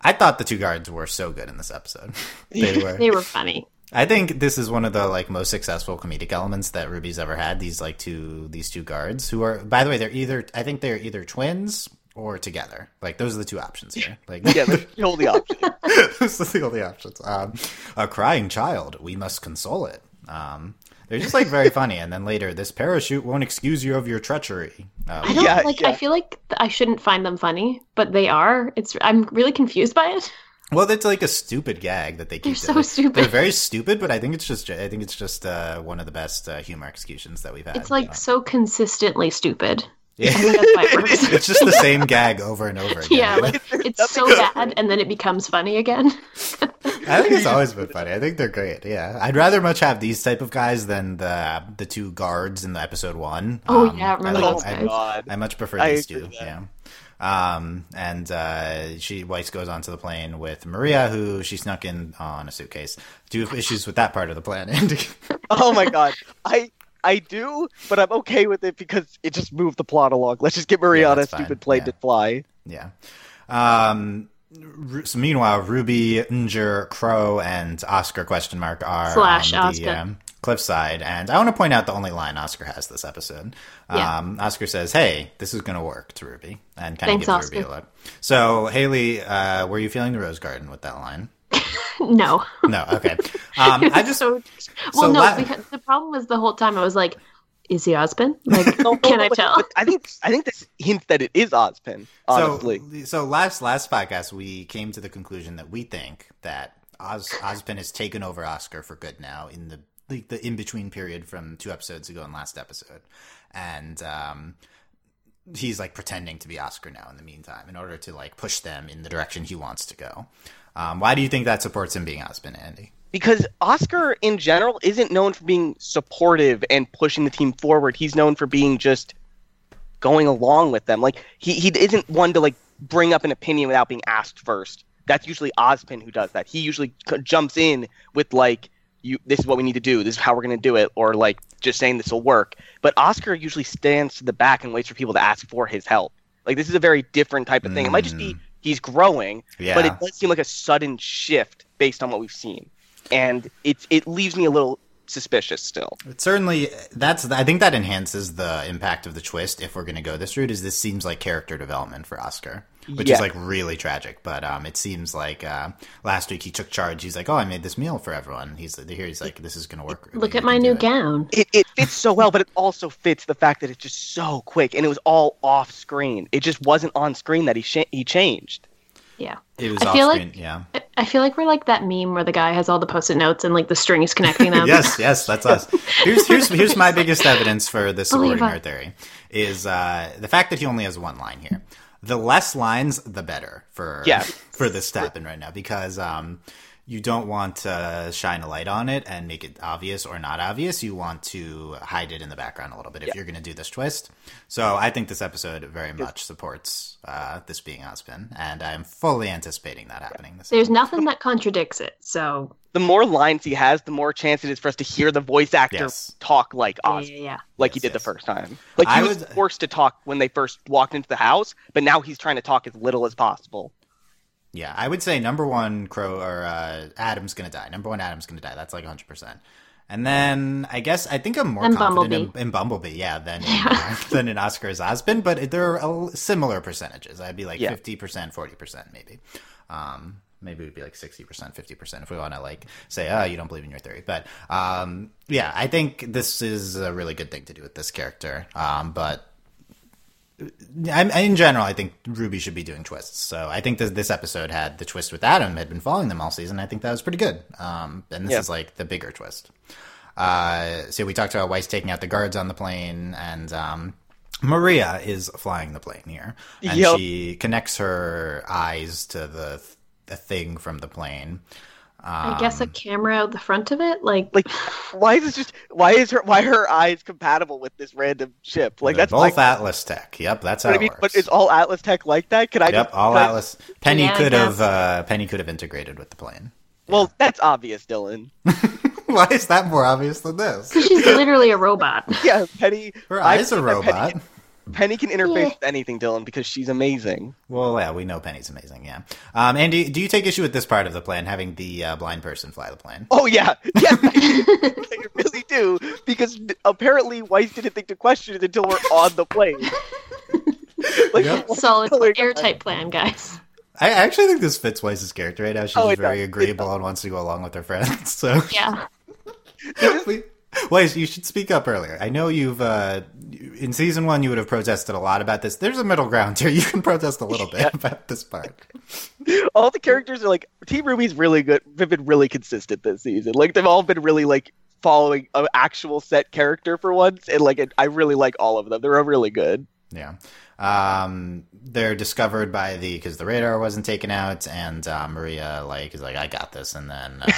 I thought the two guards were so good in this episode. [laughs] they were. They were funny. I think this is one of the like most successful comedic elements that RWBY's ever had. These like two these two guards who are by the way they're either I think they're either twins or together. Like those are the two options here. [laughs] Like Yeah, the only option. [laughs] those are the only options. Um, a crying child, we must console it. Um, they're just like very funny. And then later, this parachute won't excuse you of your treachery. I Um, don't Yeah, like. yeah. I feel like I shouldn't find them funny, but they are. It's. I'm really confused by it. well, that's like a stupid gag that they keep. They're so stupid. They're very stupid, but I think it's just I think it's just uh, one of the best uh, humor executions that we've had. It's like Uh, so consistently stupid. I think that's why it it's just the same gag over and over again. Yeah, like [laughs] it's so bad, and then it becomes funny again. [laughs] I think it's always been funny. I think they're great. Yeah, I'd rather much have these type of guys than the the two guards in the episode one. Oh, Um, yeah, remember I, Oh those I, guys? god. I much prefer I these two. that. Yeah. Um, and uh, she Weiss goes onto the plane with Maria, who she snuck in on a suitcase. Do you have issues with that part of the plan, Andy? [laughs] Oh my god. I I do, but I'm okay with it because it just moved the plot along. Let's just get Maria Yeah, on a that's fine. stupid plane Yeah. to fly. Yeah. Um, so meanwhile, Ruby, Nger, Qrow, and Oscar question mark are Slash on the Oscar. um, cliffside. And I want to point out the only line Oscar has this episode. Yeah. Um, Oscar says, "Hey, this is going to work" to Ruby, and kind Thanks, of gives Ruby a look. So Haley, uh, were you feeling the rose garden with that line? [laughs] no, No. Okay. Um, I [laughs] just so so well, no, la- because the problem was the whole time I was like, "Is he Osmond? Like, [laughs] No, can no, I but- tell?" but I think I think this hints that it is Ozpin. Honestly, So, so last last podcast we came to the conclusion that we think that Oz Ozpin has taken over Oscar for good now in the like the in between period from two episodes ago and last episode, and um, he's like pretending to be Oscar now in the meantime in order to like push them in the direction he wants to go. Um, why do you think that supports him being Ozpin, Andy? because Oscar in general isn't known for being supportive and pushing the team forward. He's known for being just going along with them. Like he he isn't one to like bring up an opinion without being asked first. That's usually Ozpin who does that. He usually c- jumps in with like you this is what we need to do. This is how we're going to do it or like just saying this will work. But Oscar usually stands to the back and waits for people to ask for his help. Like this is a very different type of thing. It might just be he's growing, Yeah. but it does seem like a sudden shift based on what we've seen, and it it leaves me a little suspicious still. It certainly that's I think that enhances the impact of the twist if we're going to go this route. Is this seems like character development for Oscar, which Yeah. is like really tragic. But um, it seems like uh, last week he took charge. He's like, "Oh, I made this meal for everyone." He's here. He's like, "This is going to work." Ruby. Look at my new it." gown. It it fits so well, but it also fits the fact that it's just so quick, and it was all off screen. It just wasn't on screen that he sh- he changed. Yeah, It was I off feel screen. like- yeah. I- I feel like we're like that meme where the guy has all the post-it notes and like the strings connecting [laughs] them. yes, yes, that's us. Here's here's here's my biggest evidence for this supporting Believe our it. theory is uh, the fact that he only has one line here. The less lines, the better for Yeah. for this to happen right now because um, you don't want to shine a light on it and make it obvious or not obvious. You want to hide it in the background a little bit if you're going to do this twist. So I think this episode very much supports uh, this being Ozpin, and I'm fully anticipating that happening. This There's nothing that contradicts it. So The more lines he has, the more chance it is for us to hear the voice actor Yes. talk like yeah, Oz, yeah, yeah. like he did yes. the first time. Like he I was would- forced to talk when they first walked into the house, but now he's trying to talk as little as possible. Yeah, I would say number one, Qrow or uh, Adam's gonna die. Number one, Adam's gonna die. That's like 100. percent And then I guess I think I'm more And confident in, Bumblebee. in Bumblebee, yeah, than in, uh, [laughs] than in Oscar's Ozpin. But they're similar percentages. I'd be like 50 percent, 40 percent, maybe. Um, maybe it'd be like 60 percent, 50 percent if we want to like say, oh, you don't believe in your theory. But um, yeah, I think this is a really good thing to do with this character. Um, but I, in general, I think RWBY should be doing twists. So I think that this episode had the twist with Adam had been following them all season. I think that was pretty good. Um, and this Yeah. is like the bigger twist. Uh, so we talked about Weiss taking out the guards on the plane, and um, Maria is flying the plane here, and Yep. she connects her eyes to the the thing from the plane. I guess Um, a camera out the front of it, like, Like, why is this just? Why is her? Why are her eyes compatible with this random ship? Like that's both like. Atlas Tech. Yep, that's how But I mean, works. but is all Atlas Tech like that? Could I yep, just? all could I- Atlas. Penny Yeah, could have uh, Penny could have integrated with the plane. Well, that's obvious, Dylan. [laughs] Why is that more obvious than this? she's literally a robot. [laughs] Yeah, Penny. Her I eyes are think that Penny robot. can- Penny can interface Yeah. with anything, Dylan, because she's amazing. Well, yeah, we know Penny's amazing. Yeah. Um, Andy, do you take issue with this part of the plan, having the uh, blind person fly the plane? Oh yeah, [laughs] yes, I, I really do. Because apparently Weiss didn't think to question it until we're on the plane. [laughs] like, Yep. Solid [laughs] color- airtight plan, guys. I actually think this fits Weiss's character right now. She's Oh, very does. Agreeable and wants to go along with her friends. So, Yeah. we- [laughs] Weiss, you should speak up earlier. I know you've uh, in season one you would have protested a lot about this. There's a middle ground here. [laughs] You can protest a little bit about this part. [laughs] all the characters are like Team RWBY's really good. They've been really consistent this season. Like they've all been really like following an actual set character for once, and like it, I really like all of them. They're all really good. Yeah. Um, they're discovered by the because the radar wasn't taken out, and uh, Maria like is like, "I got this," and then uh,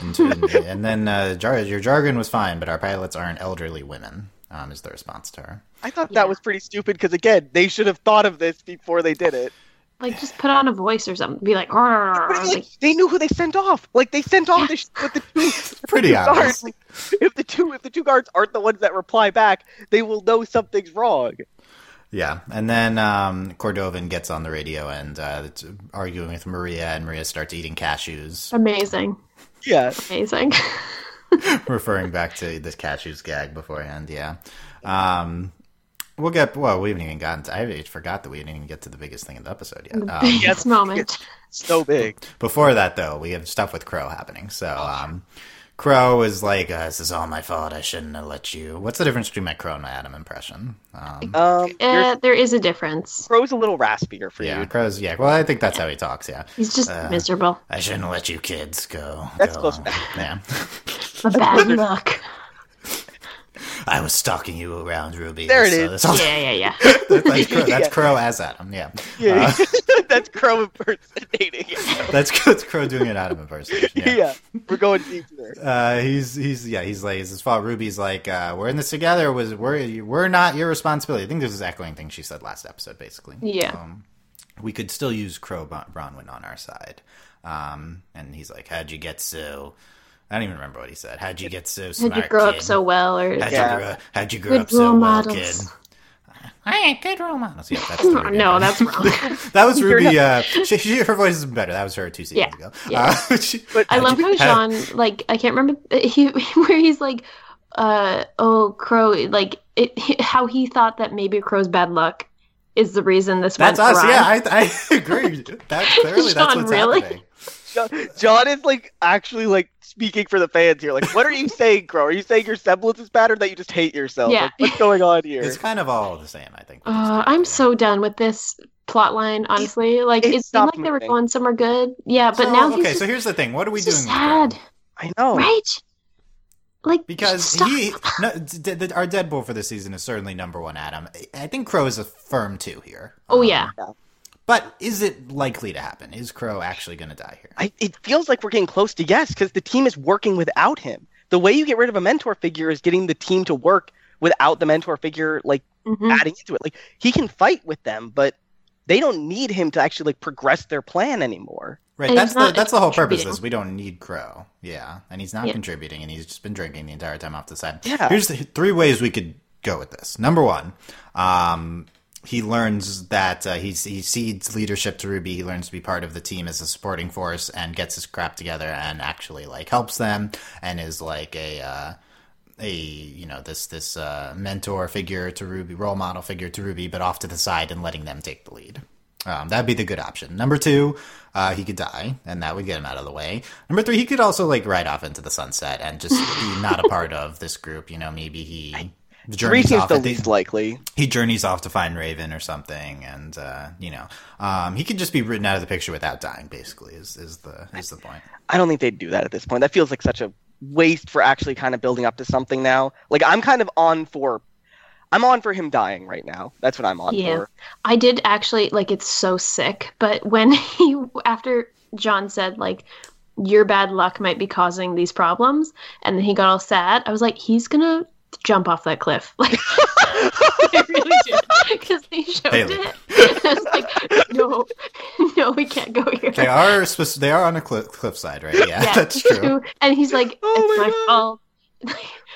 and, [laughs] and, and then uh, jar- your jargon was fine, but our pilots aren't elderly women. Um, is the response to her? I thought Yeah. that was pretty stupid because again, they should have thought of this before they did it. Like, just put on a voice or something. Be like, like, like they knew who they sent off. Like they sent off the sh- with the two [laughs] Pretty two obvious. guards. If the two if the two guards aren't the ones that reply back, they will know something's wrong. Yeah, and then um, Cordovin gets on the radio and uh, it's arguing with Maria, and Maria starts eating cashews, amazing, Yeah. amazing. [laughs] referring back to this cashews gag beforehand. Yeah, um, we'll get. Well, we haven't even gotten. To, I forgot that we didn't even get to the biggest thing in the episode yet. the Um, biggest moment. So big. before that, though, we have stuff with Qrow happening. So, um, Qrow is like, uh, "This is all my fault. I shouldn't have let you." What's the difference between my Qrow and my Adam impression? Um, Um, Uh, there is a difference. Qrow's a little raspier for you. yeah, you. Qrow's. Yeah, well, I think that's how he talks. Yeah, He's just Uh, miserable. I shouldn't have let you kids go. That's go. close enough. Yeah. A bad [laughs] luck. I was stalking you around, Ruby. There it So is. That's, all- Yeah, yeah, yeah. [laughs] that's, Qrow, [laughs] that's Yeah. Qrow as Adam. Yeah. Yeah, Uh, [laughs] that's Qrow impersonating. that's that's Qrow doing an Adam impersonation. Yeah. Yeah. we're going deep there. Uh, he's he's yeah he's like it's his fault. Ruby's like uh, we're in this together. Was we're we're not your responsibility. I think this is echoing things she said last episode. Basically, Yeah. Um, we could still use Qrow Branwen on our side. Um, and he's like, "How'd you get so?" I don't even remember what he said. How'd you get so smart? How'd you grow up so well, or How'd Yeah. you grow? How'd you grow Good up so role well, models. kid? [laughs] Hey, good role models. Yeah, that's [laughs] no, Ruby no, that's wrong. [laughs] that was You're Ruby. Uh, she, she, her voice is better. That was her two seasons Yeah, ago. yeah. Uh, she- But I love you- how Sean, like, I can't remember he, where he's like, uh, oh, Qrow, like, it, how he thought that maybe Qrow's bad luck is the reason this was That's went us. awry. Yeah, I, I agree. That clearly that's what's really? happening. Jaune, Jaune is like actually like speaking for the fans here. Like, what are you saying, Qrow? Are you saying your semblance is bad, or that you just hate yourself? Yeah. Like, what's going on here? It's kind of all the same, I think. Uh, I'm so done with this plot line, honestly. Like, it it, seemed stopped like they were moving. going somewhere good. Yeah, but So, now he's okay. just, So here's the thing. What are we he's doing? sad, I know. right? Like, Because stop. he, no, d- d- our Deadpool for this season is certainly number one. Adam, I think Qrow is a firm two here. Oh, Um, yeah. But is it likely to happen? Is Qrow actually going to die here? I, it feels like we're getting close to yes because the team is working without him. The way you get rid of a mentor figure is getting the team to work without the mentor figure like Mhm. adding into it. Like he can fight with them, but they don't need him to actually like progress their plan anymore. Right. And That's the that's the whole purpose of contributing. this. We don't need Qrow. Yeah, and he's not Yeah. contributing, and he's just been drinking the entire time off the side. Yeah. Here's the three ways we could go with this. Number one, um, he learns that uh, he cedes leadership to Ruby. He learns to be part of the team as a supporting force and gets his crap together and actually like helps them and is like a. Uh, a you know this this uh, mentor figure to Ruby, role model figure to Ruby, but off to the side and letting them take the lead. Um, that'd be the good option. Number two, uh, he could die, and that would get him out of the way. Number three, he could also like ride off into the sunset and just be not a part of this group. You know, maybe he Three journeys seems the at the- least likely. he journeys off to find Raven or something, and uh, you know, um, he could just be written out of the picture without dying. Basically, is is the is the point. I don't think they'd do that at this point. That feels like such a waste for actually kind of building up to something now. Like I'm kind of on for I'm on for him dying right now. That's what I'm on Yeah. for. I did actually like it's so sick, but when [laughs] he after Jaune said like your bad luck might be causing these problems and then he got all sad, I was like he's going to jump off that cliff. [laughs] Like [laughs] I really did because they showed Haley. it. [laughs] I was like no. No, we can't go here. They are supposed- they are on a cliff cliffside, right? Yeah, Yeah, that's true. And he's like Oh it's my my God. fault.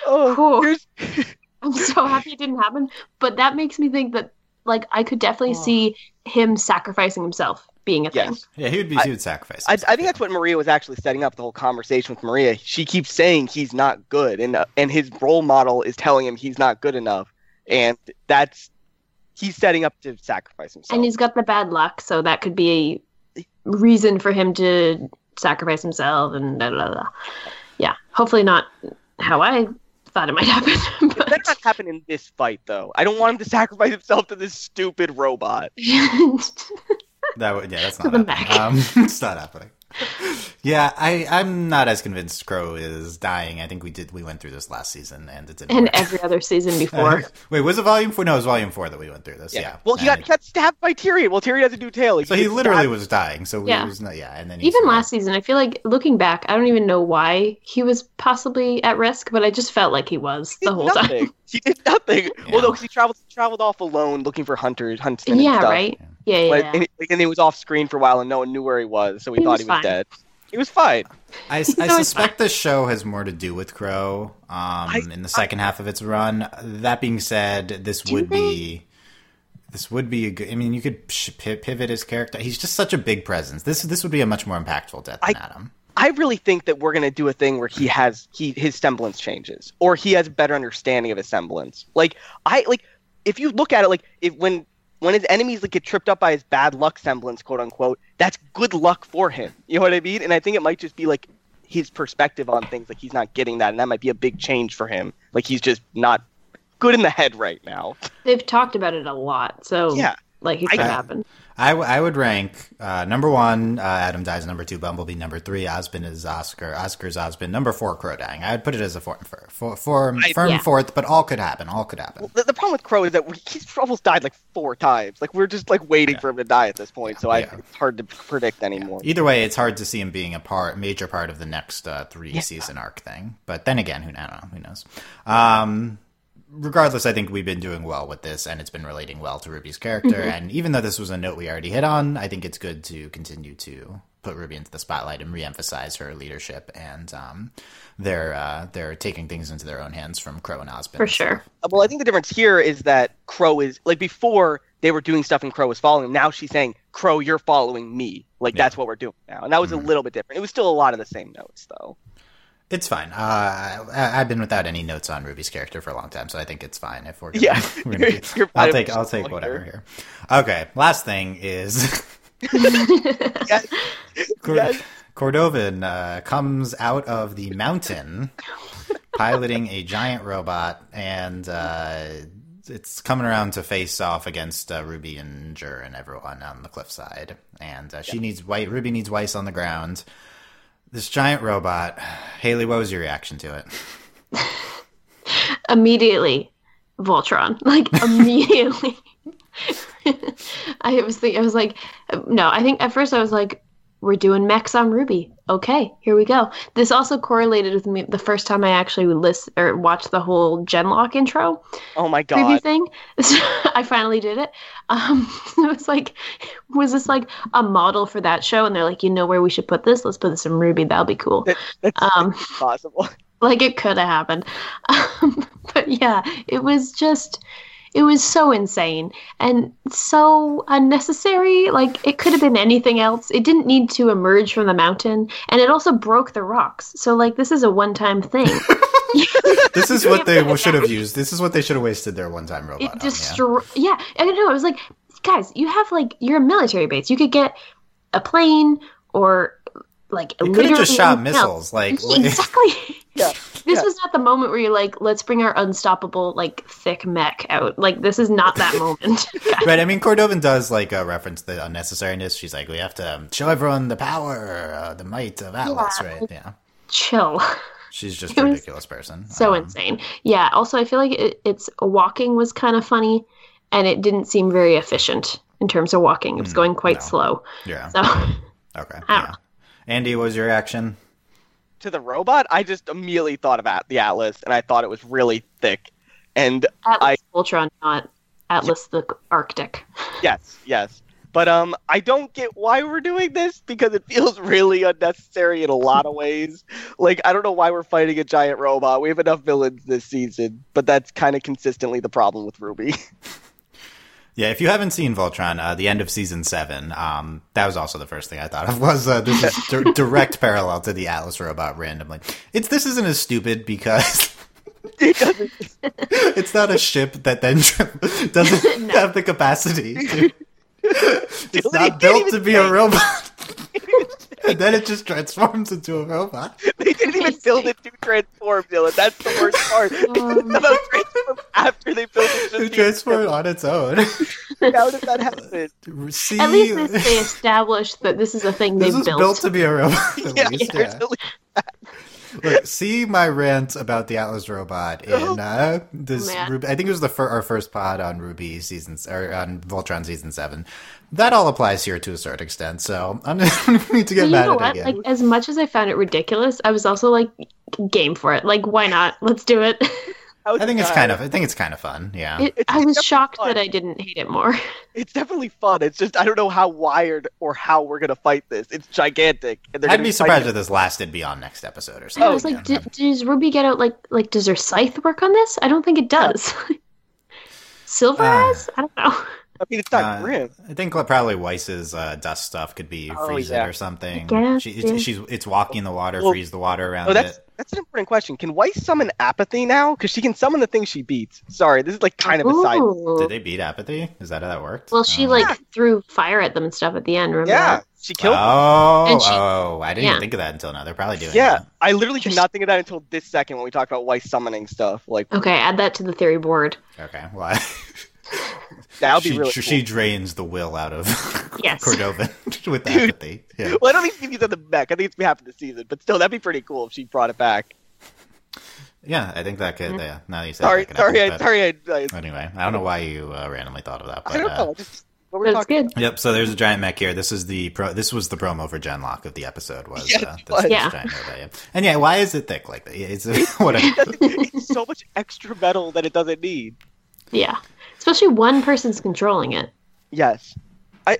Oh, Cool. I'm so happy it didn't happen, but that makes me think that like I could definitely Oh. see him sacrificing himself being a thing. yes. Yeah, he would be. I- he would sacrifice. I, I think that's what Maria was actually setting up the whole conversation with Maria. She keeps saying he's not good, and uh, and his role model is telling him he's not good enough, and that's he's setting up to sacrifice himself. And he's got the bad luck, so that could be a reason for him to sacrifice himself and blah, blah, blah. yeah. Hopefully not how I thought it might happen. [laughs] It better But not happen in this fight, though. I don't want him to sacrifice himself to this stupid robot. [laughs] That would, yeah, that's not the happening. back. Um, [laughs] it's not happening. Yeah, I, I'm not as convinced Qrow is dying. I think we did we went through this last season and it didn't and work. every other season [laughs] before. Wait, was it volume four? No, it was volume four that we went through this. Yeah. Well, he got, he got stabbed by Tyrian. Well, Tyrian has a new tail. so he literally stabbed. was dying. So Yeah. was not. Yeah, and then Even survived. last season, I feel like looking back, I don't even know why he was possibly at risk, but I just felt like he was He the whole nothing. time. He did nothing. Yeah. [laughs] Well, no, because he traveled he traveled off alone looking for hunters, huntsmen. and yeah, stuff. right. Yeah, yeah. But, yeah. and, he, and he was off screen for a while, and no one knew where he was, so we He thought was he was fine. dead. He was fine. I, [laughs] I No, it's suspect the show has more to do with Qrow um, in the second half of its run. That being said, this would they? be this would be a good. I mean, you could sh- pi- pivot his character. He's just such a big presence. This this would be a much more impactful death than I- Adam. I really think that we're gonna do a thing where he has he his semblance changes, or he has a better understanding of his semblance. Like I like if you look at it, like if when when his enemies like get tripped up by his bad luck semblance, quote unquote, that's good luck for him. You know what I mean? And I think it might just be like his perspective on things, like he's not getting that, and that might be a big change for him. Like he's just not good in the head right now. They've talked about it a lot, so Yeah. like it I- could happen. I, w- I would rank uh, number one, uh, Adam dies. Number two, Bumblebee. Number three, Osmond is Oscar. Oscar's Osmond. Number four, Qrow dying. I would put it as a form, for, for, for, I- firm yeah. fourth, but all could happen. All could happen. Well, the, the problem with Qrow is that we, he's almost died like four times. Like we're just like waiting for him to die at this point. So I, it's hard to predict anymore. Either way, it's hard to see him being a part, major part of the next uh, three season arc thing. But then again, who I don't know, who knows? Um, regardless, I think we've been doing well with this, and it's been relating well to Ruby's character. And even though this was a note we already hit on, I think it's good to continue to put Ruby into the spotlight and reemphasize her leadership and um, they're uh, they're taking things into their own hands from Qrow and Osmond. For and stuff. sure. Well, I think the difference here is that Qrow is like before they were doing stuff and Qrow was following. them. Now she's saying, "Qrow, you're following me." Like Yeah. that's what we're doing now, and that was Mhm. a little bit different. It was still a lot of the same notes, though. It's fine. Uh, I, I've been without any notes on Ruby's character for a long time, so I think it's fine if we're gonna, Yeah. [laughs] we're gonna be- You're I'll take I'll take whatever here. Okay, last thing is [laughs] Yes. Cord- Yes. Cordovin uh, comes out of the mountain, piloting a giant robot, and uh, it's coming around to face off against uh, Ruby and Jur and everyone on the cliffside. And uh, she needs white. Ruby needs Weiss on the ground. This giant robot. Haley, what was your reaction to it? [laughs] immediately Voltron. [laughs] Like immediately. [laughs] I was thinking, I was like, no. I think at first I was like, we're doing mechs on RWBY. Okay, here we go. This also correlated with me the first time I actually list or watched the whole Genlock intro Oh my preview god. thing. [laughs] I finally did it. Um, [laughs] it was like, was this like a model for that show? And they're like, you know where we should put this? Let's put this in RWBY. That'll be cool. That- That's Um, [laughs] possible. like it could have happened um, but yeah it was just it was so insane and so unnecessary like it could have been anything else it didn't need to emerge from the mountain and it also broke the rocks so like this is a one-time thing [laughs] [laughs] This is what they should have used. This is what they should have wasted their one-time robot it on. Yeah. destroy yeah i know it was like guys you have like you're a military base you could get a plane or like It could have just shot anything else. missiles. Like [laughs] exactly. Yeah, This yeah. was not the moment where you're like, let's bring our unstoppable, like, thick mech out. Like, this is not that moment. [laughs] [laughs] right. I mean, Cordovin does like uh, reference the unnecessariness. She's like, we have to um, show everyone the power, uh, the might of Atlas, Yeah. right? Yeah. Chill. She's just [laughs] It a ridiculous person. So Um, insane. Yeah. Also, I feel like it, its walking was kind of funny, and it didn't seem very efficient in terms of walking. It was Mm, going quite no. slow. Yeah. So, Okay. Yeah. Andy, what was your reaction? To the robot, I just immediately thought about the Atlas, and I thought it was really thick. And Atlas Ultron, not Atlas the Arctic. [laughs] yes, yes. But um, I don't get why we're doing this because it feels really unnecessary in a lot of ways. Like I don't know why we're fighting a giant robot. We have enough villains this season, but that's kind of consistently the problem with RWBY. [laughs] Yeah, if you haven't seen Voltron, uh, the end of season seven, um, that was also the first thing I thought of. Was uh, this is [laughs] di- direct parallel to the Atlas robot randomly? It's this isn't as stupid because [laughs] [laughs] it's not a ship that then doesn't No. have the capacity. To, it's not built to be a robot. and then it just transforms into a robot. They didn't even build it to transform, Dylan. That's the worst part. Um. about transform after they built it. It Just transported on its own. [laughs] How did that happen? See, At least they, they established that this is a thing they've is built. built to be a robot. [laughs] At Yeah, least, yeah. Look, see my rant about the Atlas robot Oh. in uh, this. Man. Ruby, I think it was the fir- our first pod on Ruby season or on Voltron season seven. That all applies here to a certain extent. So I'm [laughs] just going to need to get you mad know at what? it Like as much as I found it ridiculous, I was also like game for it. Like why not? Let's do it. How I think it's kind of. I think it's kind of fun. Yeah. it It's I was shocked fun. that I didn't hate it more. [laughs] It's definitely fun. It's just I don't know how wired or how we're gonna fight this. It's gigantic. And I'd gonna be surprised if this lasted beyond next episode or something. I was like, Yeah. "D- does Ruby get out like like does her scythe work on this? I don't think it does. [laughs] Silver Ah. eyes? I don't know. [laughs] I mean, it's not Uh, grim. I think probably Weiss's uh, dust stuff could be Oh, freeze yeah. it or something. guess, she, yeah. She's it's walking the water, Well- freeze the water around Oh, that's it. that's an important question. Can Weiss summon apathy now? Because she can summon the thing she beats. Sorry, this is like kind of a side. Did they beat apathy? Is that how that worked? Well, she Oh. like threw fire at them and stuff at the end. Remember? Yeah, that? she killed. them. Oh, And she- oh, I didn't yeah. even think of that until now. They're probably doing it. yeah, that. I literally did not think of that until this second when we talked about Weiss summoning stuff. Like Okay, add that to the theory board. Okay, well, [laughs] that would be she, really. she cool. drains the will out of [laughs] Yes. Cordova [laughs] with Dude. apathy. Yeah. Well, I don't think he's on the mech. I think it's be half of the season, but still, that'd be pretty cool if she brought it back. yeah, I think that could. Mm-hmm. Yeah, now you said Sorry, that sorry, happen, I, sorry. I, I, Anyway, I don't know why you uh, randomly thought of that, I but don't uh, know. Just what we're But talking. good. Yep. So there's a giant mech here. This is the pro. This was the promo for Genlock of the episode. Was Yes, uh, this, was. this Yeah. giant robot, yeah. And yeah, why is it thick like that? Yeah, It's [laughs] whatever. it's so much extra metal that it doesn't need. Yeah, especially one person's controlling it. Yes. I.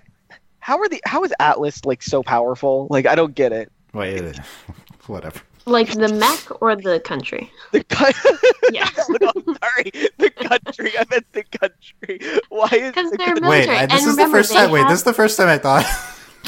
How are the? How is Atlas like so powerful? Like I don't get it. Wait, uh, [laughs] whatever. Like the mech or the country. The cut. [laughs] Yeah. [laughs] no, I'm sorry. The country. I meant the country. Why is 'Cause the they're country- mil- Wait, I, this And is the first they time. Wait, this is the first time I thought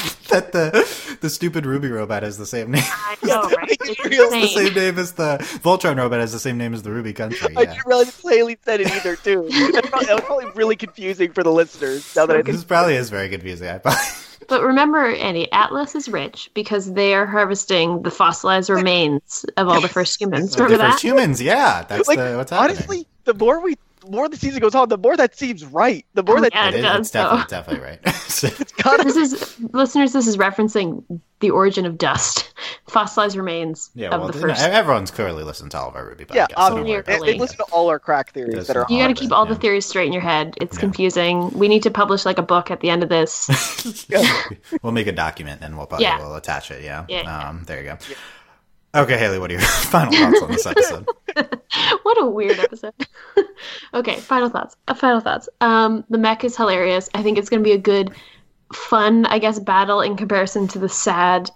[laughs] that the the stupid RWBY robot has the same name. I [laughs] know, right? It's It's real- the same name as the Voltron robot has the same name as the RWBY country. I Yeah. didn't realize Haley said it either too. [laughs] That's probably, that was probably really confusing for the listeners. Now that I think This probably is very confusing. I probably, But remember, Andy, Atlas is rich because they are harvesting the fossilized remains of all the first humans. the Remember first that? humans. Yeah, that's like the, what's happening. honestly, the more we, the more the season goes on, the more that seems right. The more Oh, that yeah. It it is, does, it's definitely, definitely right. [laughs] So- it's gotta This is listeners. This is referencing the origin of dust, fossilized remains yeah, of well, the you know, first. everyone's clearly listened to all of our RWBY podcasts. Yeah, so obviously. worry They, they listen to all our crack theories This that are. you got to keep all the theories straight in your head. It's Yeah. confusing. We need to publish like a book at the end of this. [laughs] we'll make a document and we'll probably Yeah. we'll attach it. Yeah. Yeah. Um, there you go. Okay, Haley, what are your [laughs] final thoughts on this episode? [laughs] what a weird episode. [laughs] okay, final thoughts. Uh, final thoughts. Um, the mech is hilarious. I think it's going to be a good, fun, I guess, battle in comparison to the sad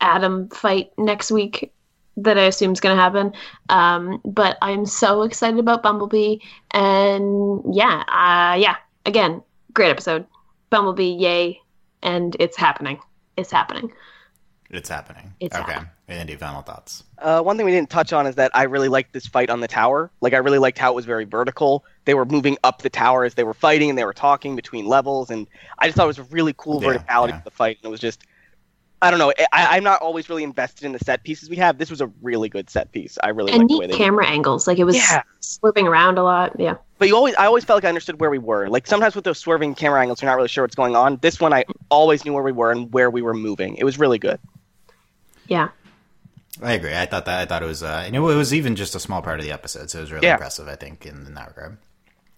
Adam fight next week that I assume is going to happen. Um, but I'm so excited about Bumblebee, and yeah, uh, yeah. Again, great episode. Bumblebee, yay! And it's happening. It's happening. It's happening. It's okay. happening. Andy, final thoughts. Uh, one thing we didn't touch on is that I really liked this fight on the tower. Like I really liked how it was very vertical. They were moving up the tower as they were fighting, and they were talking between levels, and I just thought it was a really cool Yeah, verticality yeah. to the fight. And it was just, I don't know. I, I'm not always really invested in the set pieces we have. This was a really good set piece. I really And liked the way neat they. camera angles. Like it was Yeah. swerving around a lot. Yeah. But you always, I always felt like I understood where we were. Like sometimes with those swerving camera angles, you're not really sure what's going on. This one, I always knew where we were and where we were moving. It was really good. Yeah. I agree. I thought that I thought it was, uh, and it was even just a small part of the episode, so it was really Yeah. impressive. I think in, in that regard.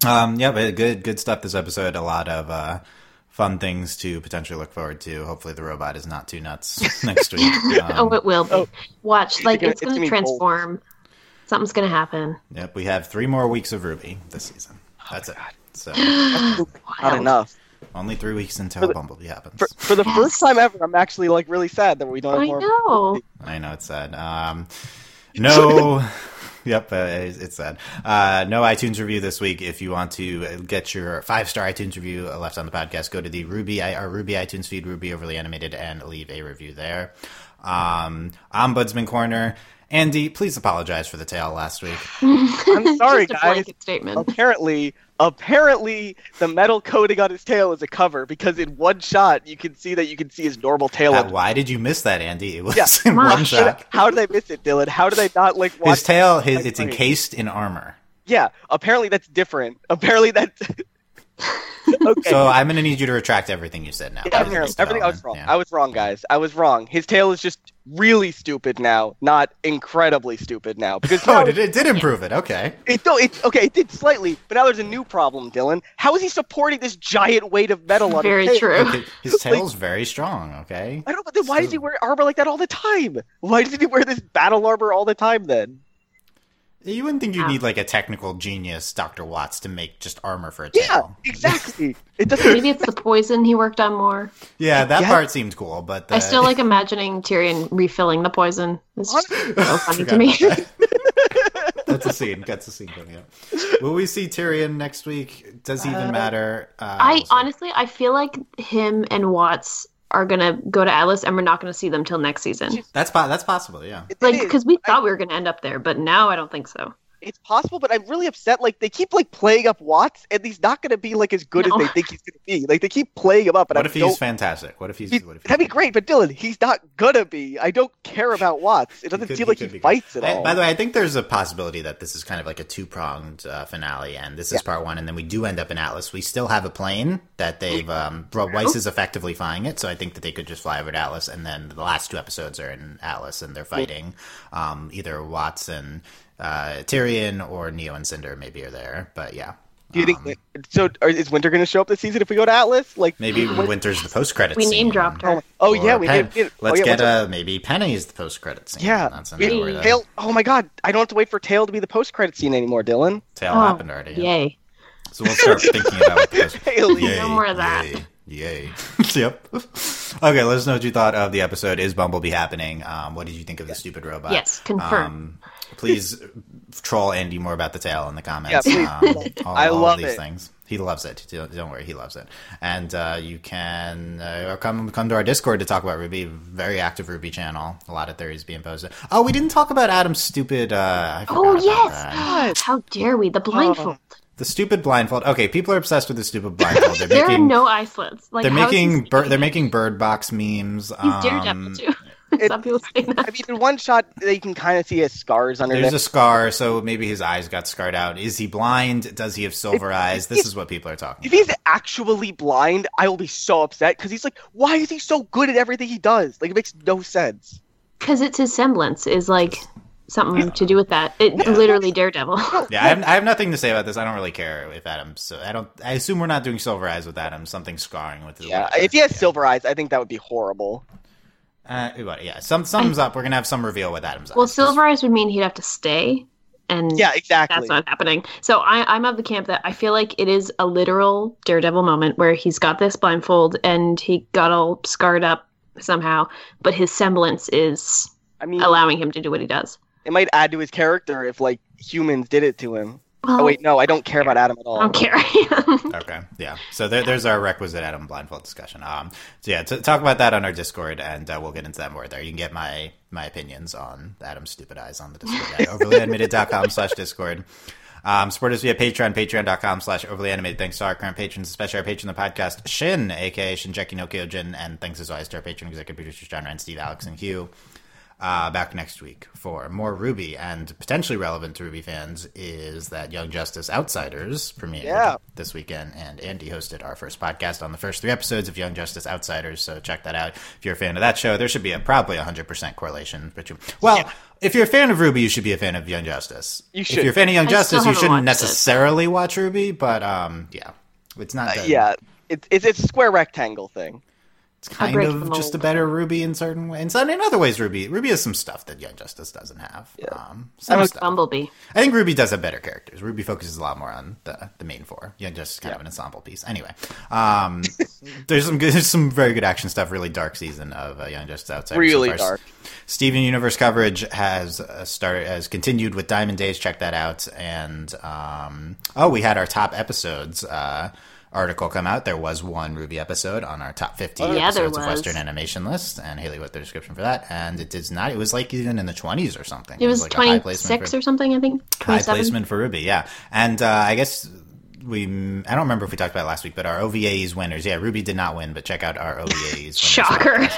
Um, yeah, but good, good stuff this episode. A lot of uh, fun things to potentially look forward to. Hopefully, the robot is not too nuts [laughs] next week. Um, oh, it will be. oh. Watch, like gonna- it's it's going gonna to be bold. transform. Something's going to happen. Yep, we have three more weeks of RWBY this season. That's it. So [gasps] Not Wild. enough. Only three weeks until For the- Bumblebee happens. For, for the Yes. first time ever, I'm actually like really sad that we don't have I more. know. I know it's sad. Um, no. [laughs] Yep, uh, it's it's sad. Uh, no iTunes review this week. If you want to get your five star iTunes review left on the podcast, go to the RWBY our RWBY iTunes feed, RWBY Overly Animated, and leave a review there. Um, Ombudsman Corner. Andy, please apologize for the tale last week. [laughs] I'm sorry, Just a guys. statement. Apparently, apparently, the metal coating on his tail is a cover because in one shot you can see that you can see his normal tail. Uh, why did you miss that, Andy? It was Yeah. in Come one shot. How did I miss it, Dylan? How did I not like watch? His tail, his, it's encased in armor. Yeah, apparently that's different. Apparently that's okay. So I'm going to need you to retract everything you said now. Yeah, everything, everything I was wrong. development, I was wrong, guys. I was wrong. His tail is just really stupid now, not incredibly stupid now. Because yeah. [laughs] Oh, now Oh, did it did improve it? Okay. it, no, it okay, it did slightly, but now there's a new problem, Dylan. How is he supporting this giant weight of metal on Very his tail? Very true. okay. His [laughs] tail's very strong. Okay. I don't. But then why does he wear armor like that all the time? Why does he wear this battle armor all the time then? You wouldn't think you Yeah. need like a technical genius, Doctor Watts, to make just armor for a tail. Yeah, exactly. [laughs] It doesn't. Maybe it's the poison he worked on more. Yeah, that Yeah. part seemed cool, but the... I still like imagining Tyrian refilling the poison. It's just so [laughs] funny to me. that. [laughs] That's a scene. That's a scene coming up. Will we see Tyrian next week? Does he even Uh, matter? Uh, I honestly, I feel like him and Watts are gonna go to Atlas, and we're not gonna see them till next season. That's po- that's possible. Yeah. it Like, because we I- thought we were gonna end up there, but now I don't think so. It's possible, but I'm really upset. Like they keep like playing up Watts, and he's not going to be like as good No. as they think he's going to be. Like they keep playing him up, and What I if don't. he's fantastic? What if he's? he's- What if he's that'd be great, but Dylan, he's not gonna be. I don't care about Watts. It doesn't could- feel he like could he be good. fights at I- all. by the way, I think there's a possibility that this is kind of like a two pronged uh, finale, and this is part one, and then we do end up in Atlas. We still have a plane that they've. Um, Ro- Weiss is effectively flying it, so I think that they could just fly over to Atlas, and then the last two episodes are in Atlas, and they're fighting um, either Watts and uh, Tyrian or Neo and Cinder maybe are there, but yeah. Do you Um, think so? Is Winter going to show up this season if we go to Atlas? Like maybe Win- Winter's the post credits. We name dropped her. Oh, oh yeah, we Pen- did. did- Let's oh, yeah, get Winter- uh maybe Penny's the post credit scene. Yeah, that's we- another Tail. Oh my God, I don't have to wait for Tail to be the post-credit scene anymore, Dylan. Tail Oh, happened already. yeah. Yay! So we'll start thinking about what the. [laughs] Yay, No more of that. Yay. Yay. [laughs] yep. Okay, let us know what you thought of the episode. Is Bumblebee happening? Um, what did you think of the stupid robot? Yes, confirm. Um, please troll Andy more about the tail in the comments. Yeah. Um, [laughs] all, I all love of these it. things. He loves it. Don't don't worry, he loves it. And uh, you can uh, come come to our Discord to talk about RWBY. Very active RWBY channel. A lot of theories being posted. Oh, we didn't talk about Adam's stupid. Uh, I Oh yes! that. How dare we? The blindfold. the stupid blindfold. Okay, people are obsessed with the stupid blindfold. They're [laughs] there making are no eye slits. Like they're making bir- they're making bird box memes. He's um, Daredevil too. Some people say that. I mean, in one shot, they can kind of see his scars under There's there. a scar, so maybe his eyes got scarred out. Is he blind? Does he have silver eyes? This is what people are talking If about. he's actually blind, I will be so upset because he's like, why is he so good at everything he does? Like, it makes no sense. Because it's his semblance is like something to do with that. It literally Daredevil. [laughs] Yeah, I have, I have nothing to say about this. I don't really care if Adams. So I don't. I assume we're not doing silver eyes with Adam. Something scarring with his. Yeah, if he has Yeah. silver eyes, I think that would be horrible. Uh, what- yeah, some sums up. We're gonna have some reveal with Adam's. well, eyes. Silver Eyes would mean he'd have to stay, and Yeah, exactly. that's not happening. So I, I'm of the camp that I feel like it is a literal Daredevil moment where he's got this blindfold and he got all scarred up somehow, but his semblance is I mean, allowing him to do what he does. it might add to his character if like humans did it to him. Well, Oh wait, no, I don't care about Adam at all. I don't care. [laughs] Okay, yeah. So there, there's our requisite Adam blindfold discussion. Um, so yeah, to talk about that on our Discord, and uh, we'll get into that more there. You can get my my opinions on Adam's stupid eyes on the Discord at overlyanimated.com [laughs] slash Discord. Um, support us via Patreon, patreon.com slash overly animated. Thanks to our current patrons, especially our patron of the podcast, Shin, aka Shingeki no Kyojin, and thanks as always to our patron executive producers, John Ryan, Steve, Alex, and Hugh. Uh, back next week for more RWBY, and potentially relevant to RWBY fans is that Young Justice Outsiders premiered Yeah. this weekend, and Andy hosted our first podcast on the first three episodes of Young Justice Outsiders. So check that out if you're a fan of that show. There should be a probably a hundred percent correlation between. Well, if you're a fan of RWBY, you should be a fan of Young Justice. You should. If you're a fan of Young I Justice, you shouldn't watched it. necessarily watch RWBY, but um, yeah, it's not. Uh, yeah, it's it's it's a square rectangle thing. It's kind of just a better RWBY in certain ways. In some- in other ways, RWBY RWBY has some stuff that Young Justice doesn't have. Um, some stuff. Bumblebee. I think RWBY does have better characters. RWBY focuses a lot more on the, the main four. Young Justice is kind of an ensemble piece. Anyway, um, [laughs] there's some good, there's some very good action stuff. Really dark season of uh, Young Justice Outside. Really dark. Steven Universe coverage has uh, started has continued with Diamond Days. Check that out. And um, oh, we had our top episodes. Uh, Article come out. There was one RWBY episode on our top 50 Oh, yeah, episodes of. Western animation list, and Haley wrote the description for that. And it does not. It was like even in the 20s or something. It was like a high placement 26 for- or something, I think. high placement for RWBY, yeah. And uh, I guess we I don't remember if we talked about it last week, but our OVAs winners. Yeah, RWBY did not win, but check out our OVAs. Shocker.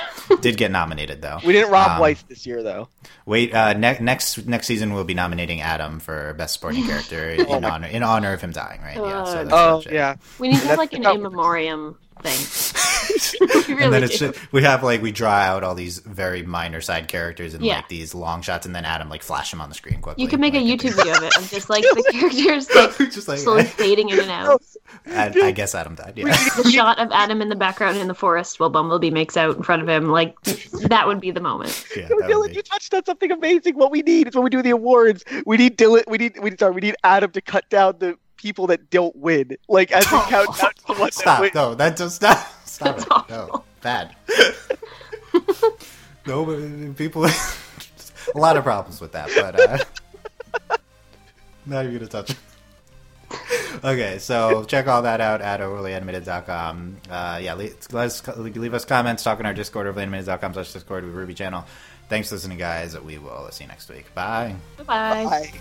Did get nominated though. We didn't rob Um, Weiss this year, though. Wait, uh, ne- next next season we'll be nominating Adam for best supporting character [laughs] in honor in honor of him dying. Right? Yeah. So Uh, Oh, yeah. We need to have That's like an the in memoriam thing. [laughs] we and then it's do. just, we have like we draw out all these very minor side characters and Yeah. like these long shots, and then Adam like flash him on the screen quickly. You can make a YouTube video of it of just like [laughs] the characters like [laughs] just like slowly fading in and out. I, I guess Adam died. Yeah. The shot of Adam in the background in the forest while Bumblebee makes out in front of him, like that would be the moment. yeah Yo, would Dylan, be- you touched on something amazing. What we need is when we do the awards, we need Dylan. We need. We sorry. We need Adam to cut down the people that don't win. Like as we count down to the ones that Stop! No, that just stop. Stop That's it. No, bad. [laughs] no, but people. [laughs] a lot of problems with that, but uh, [laughs] not even gonna touch it. Okay, so check all that out at overlyanimated.com. Uh, yeah, leave, let us, leave us comments, talk in our Discord, overlyanimated.com slash Discord with RWBY channel. Thanks for listening, guys. We will see you next week. Bye. Bye bye. Bye.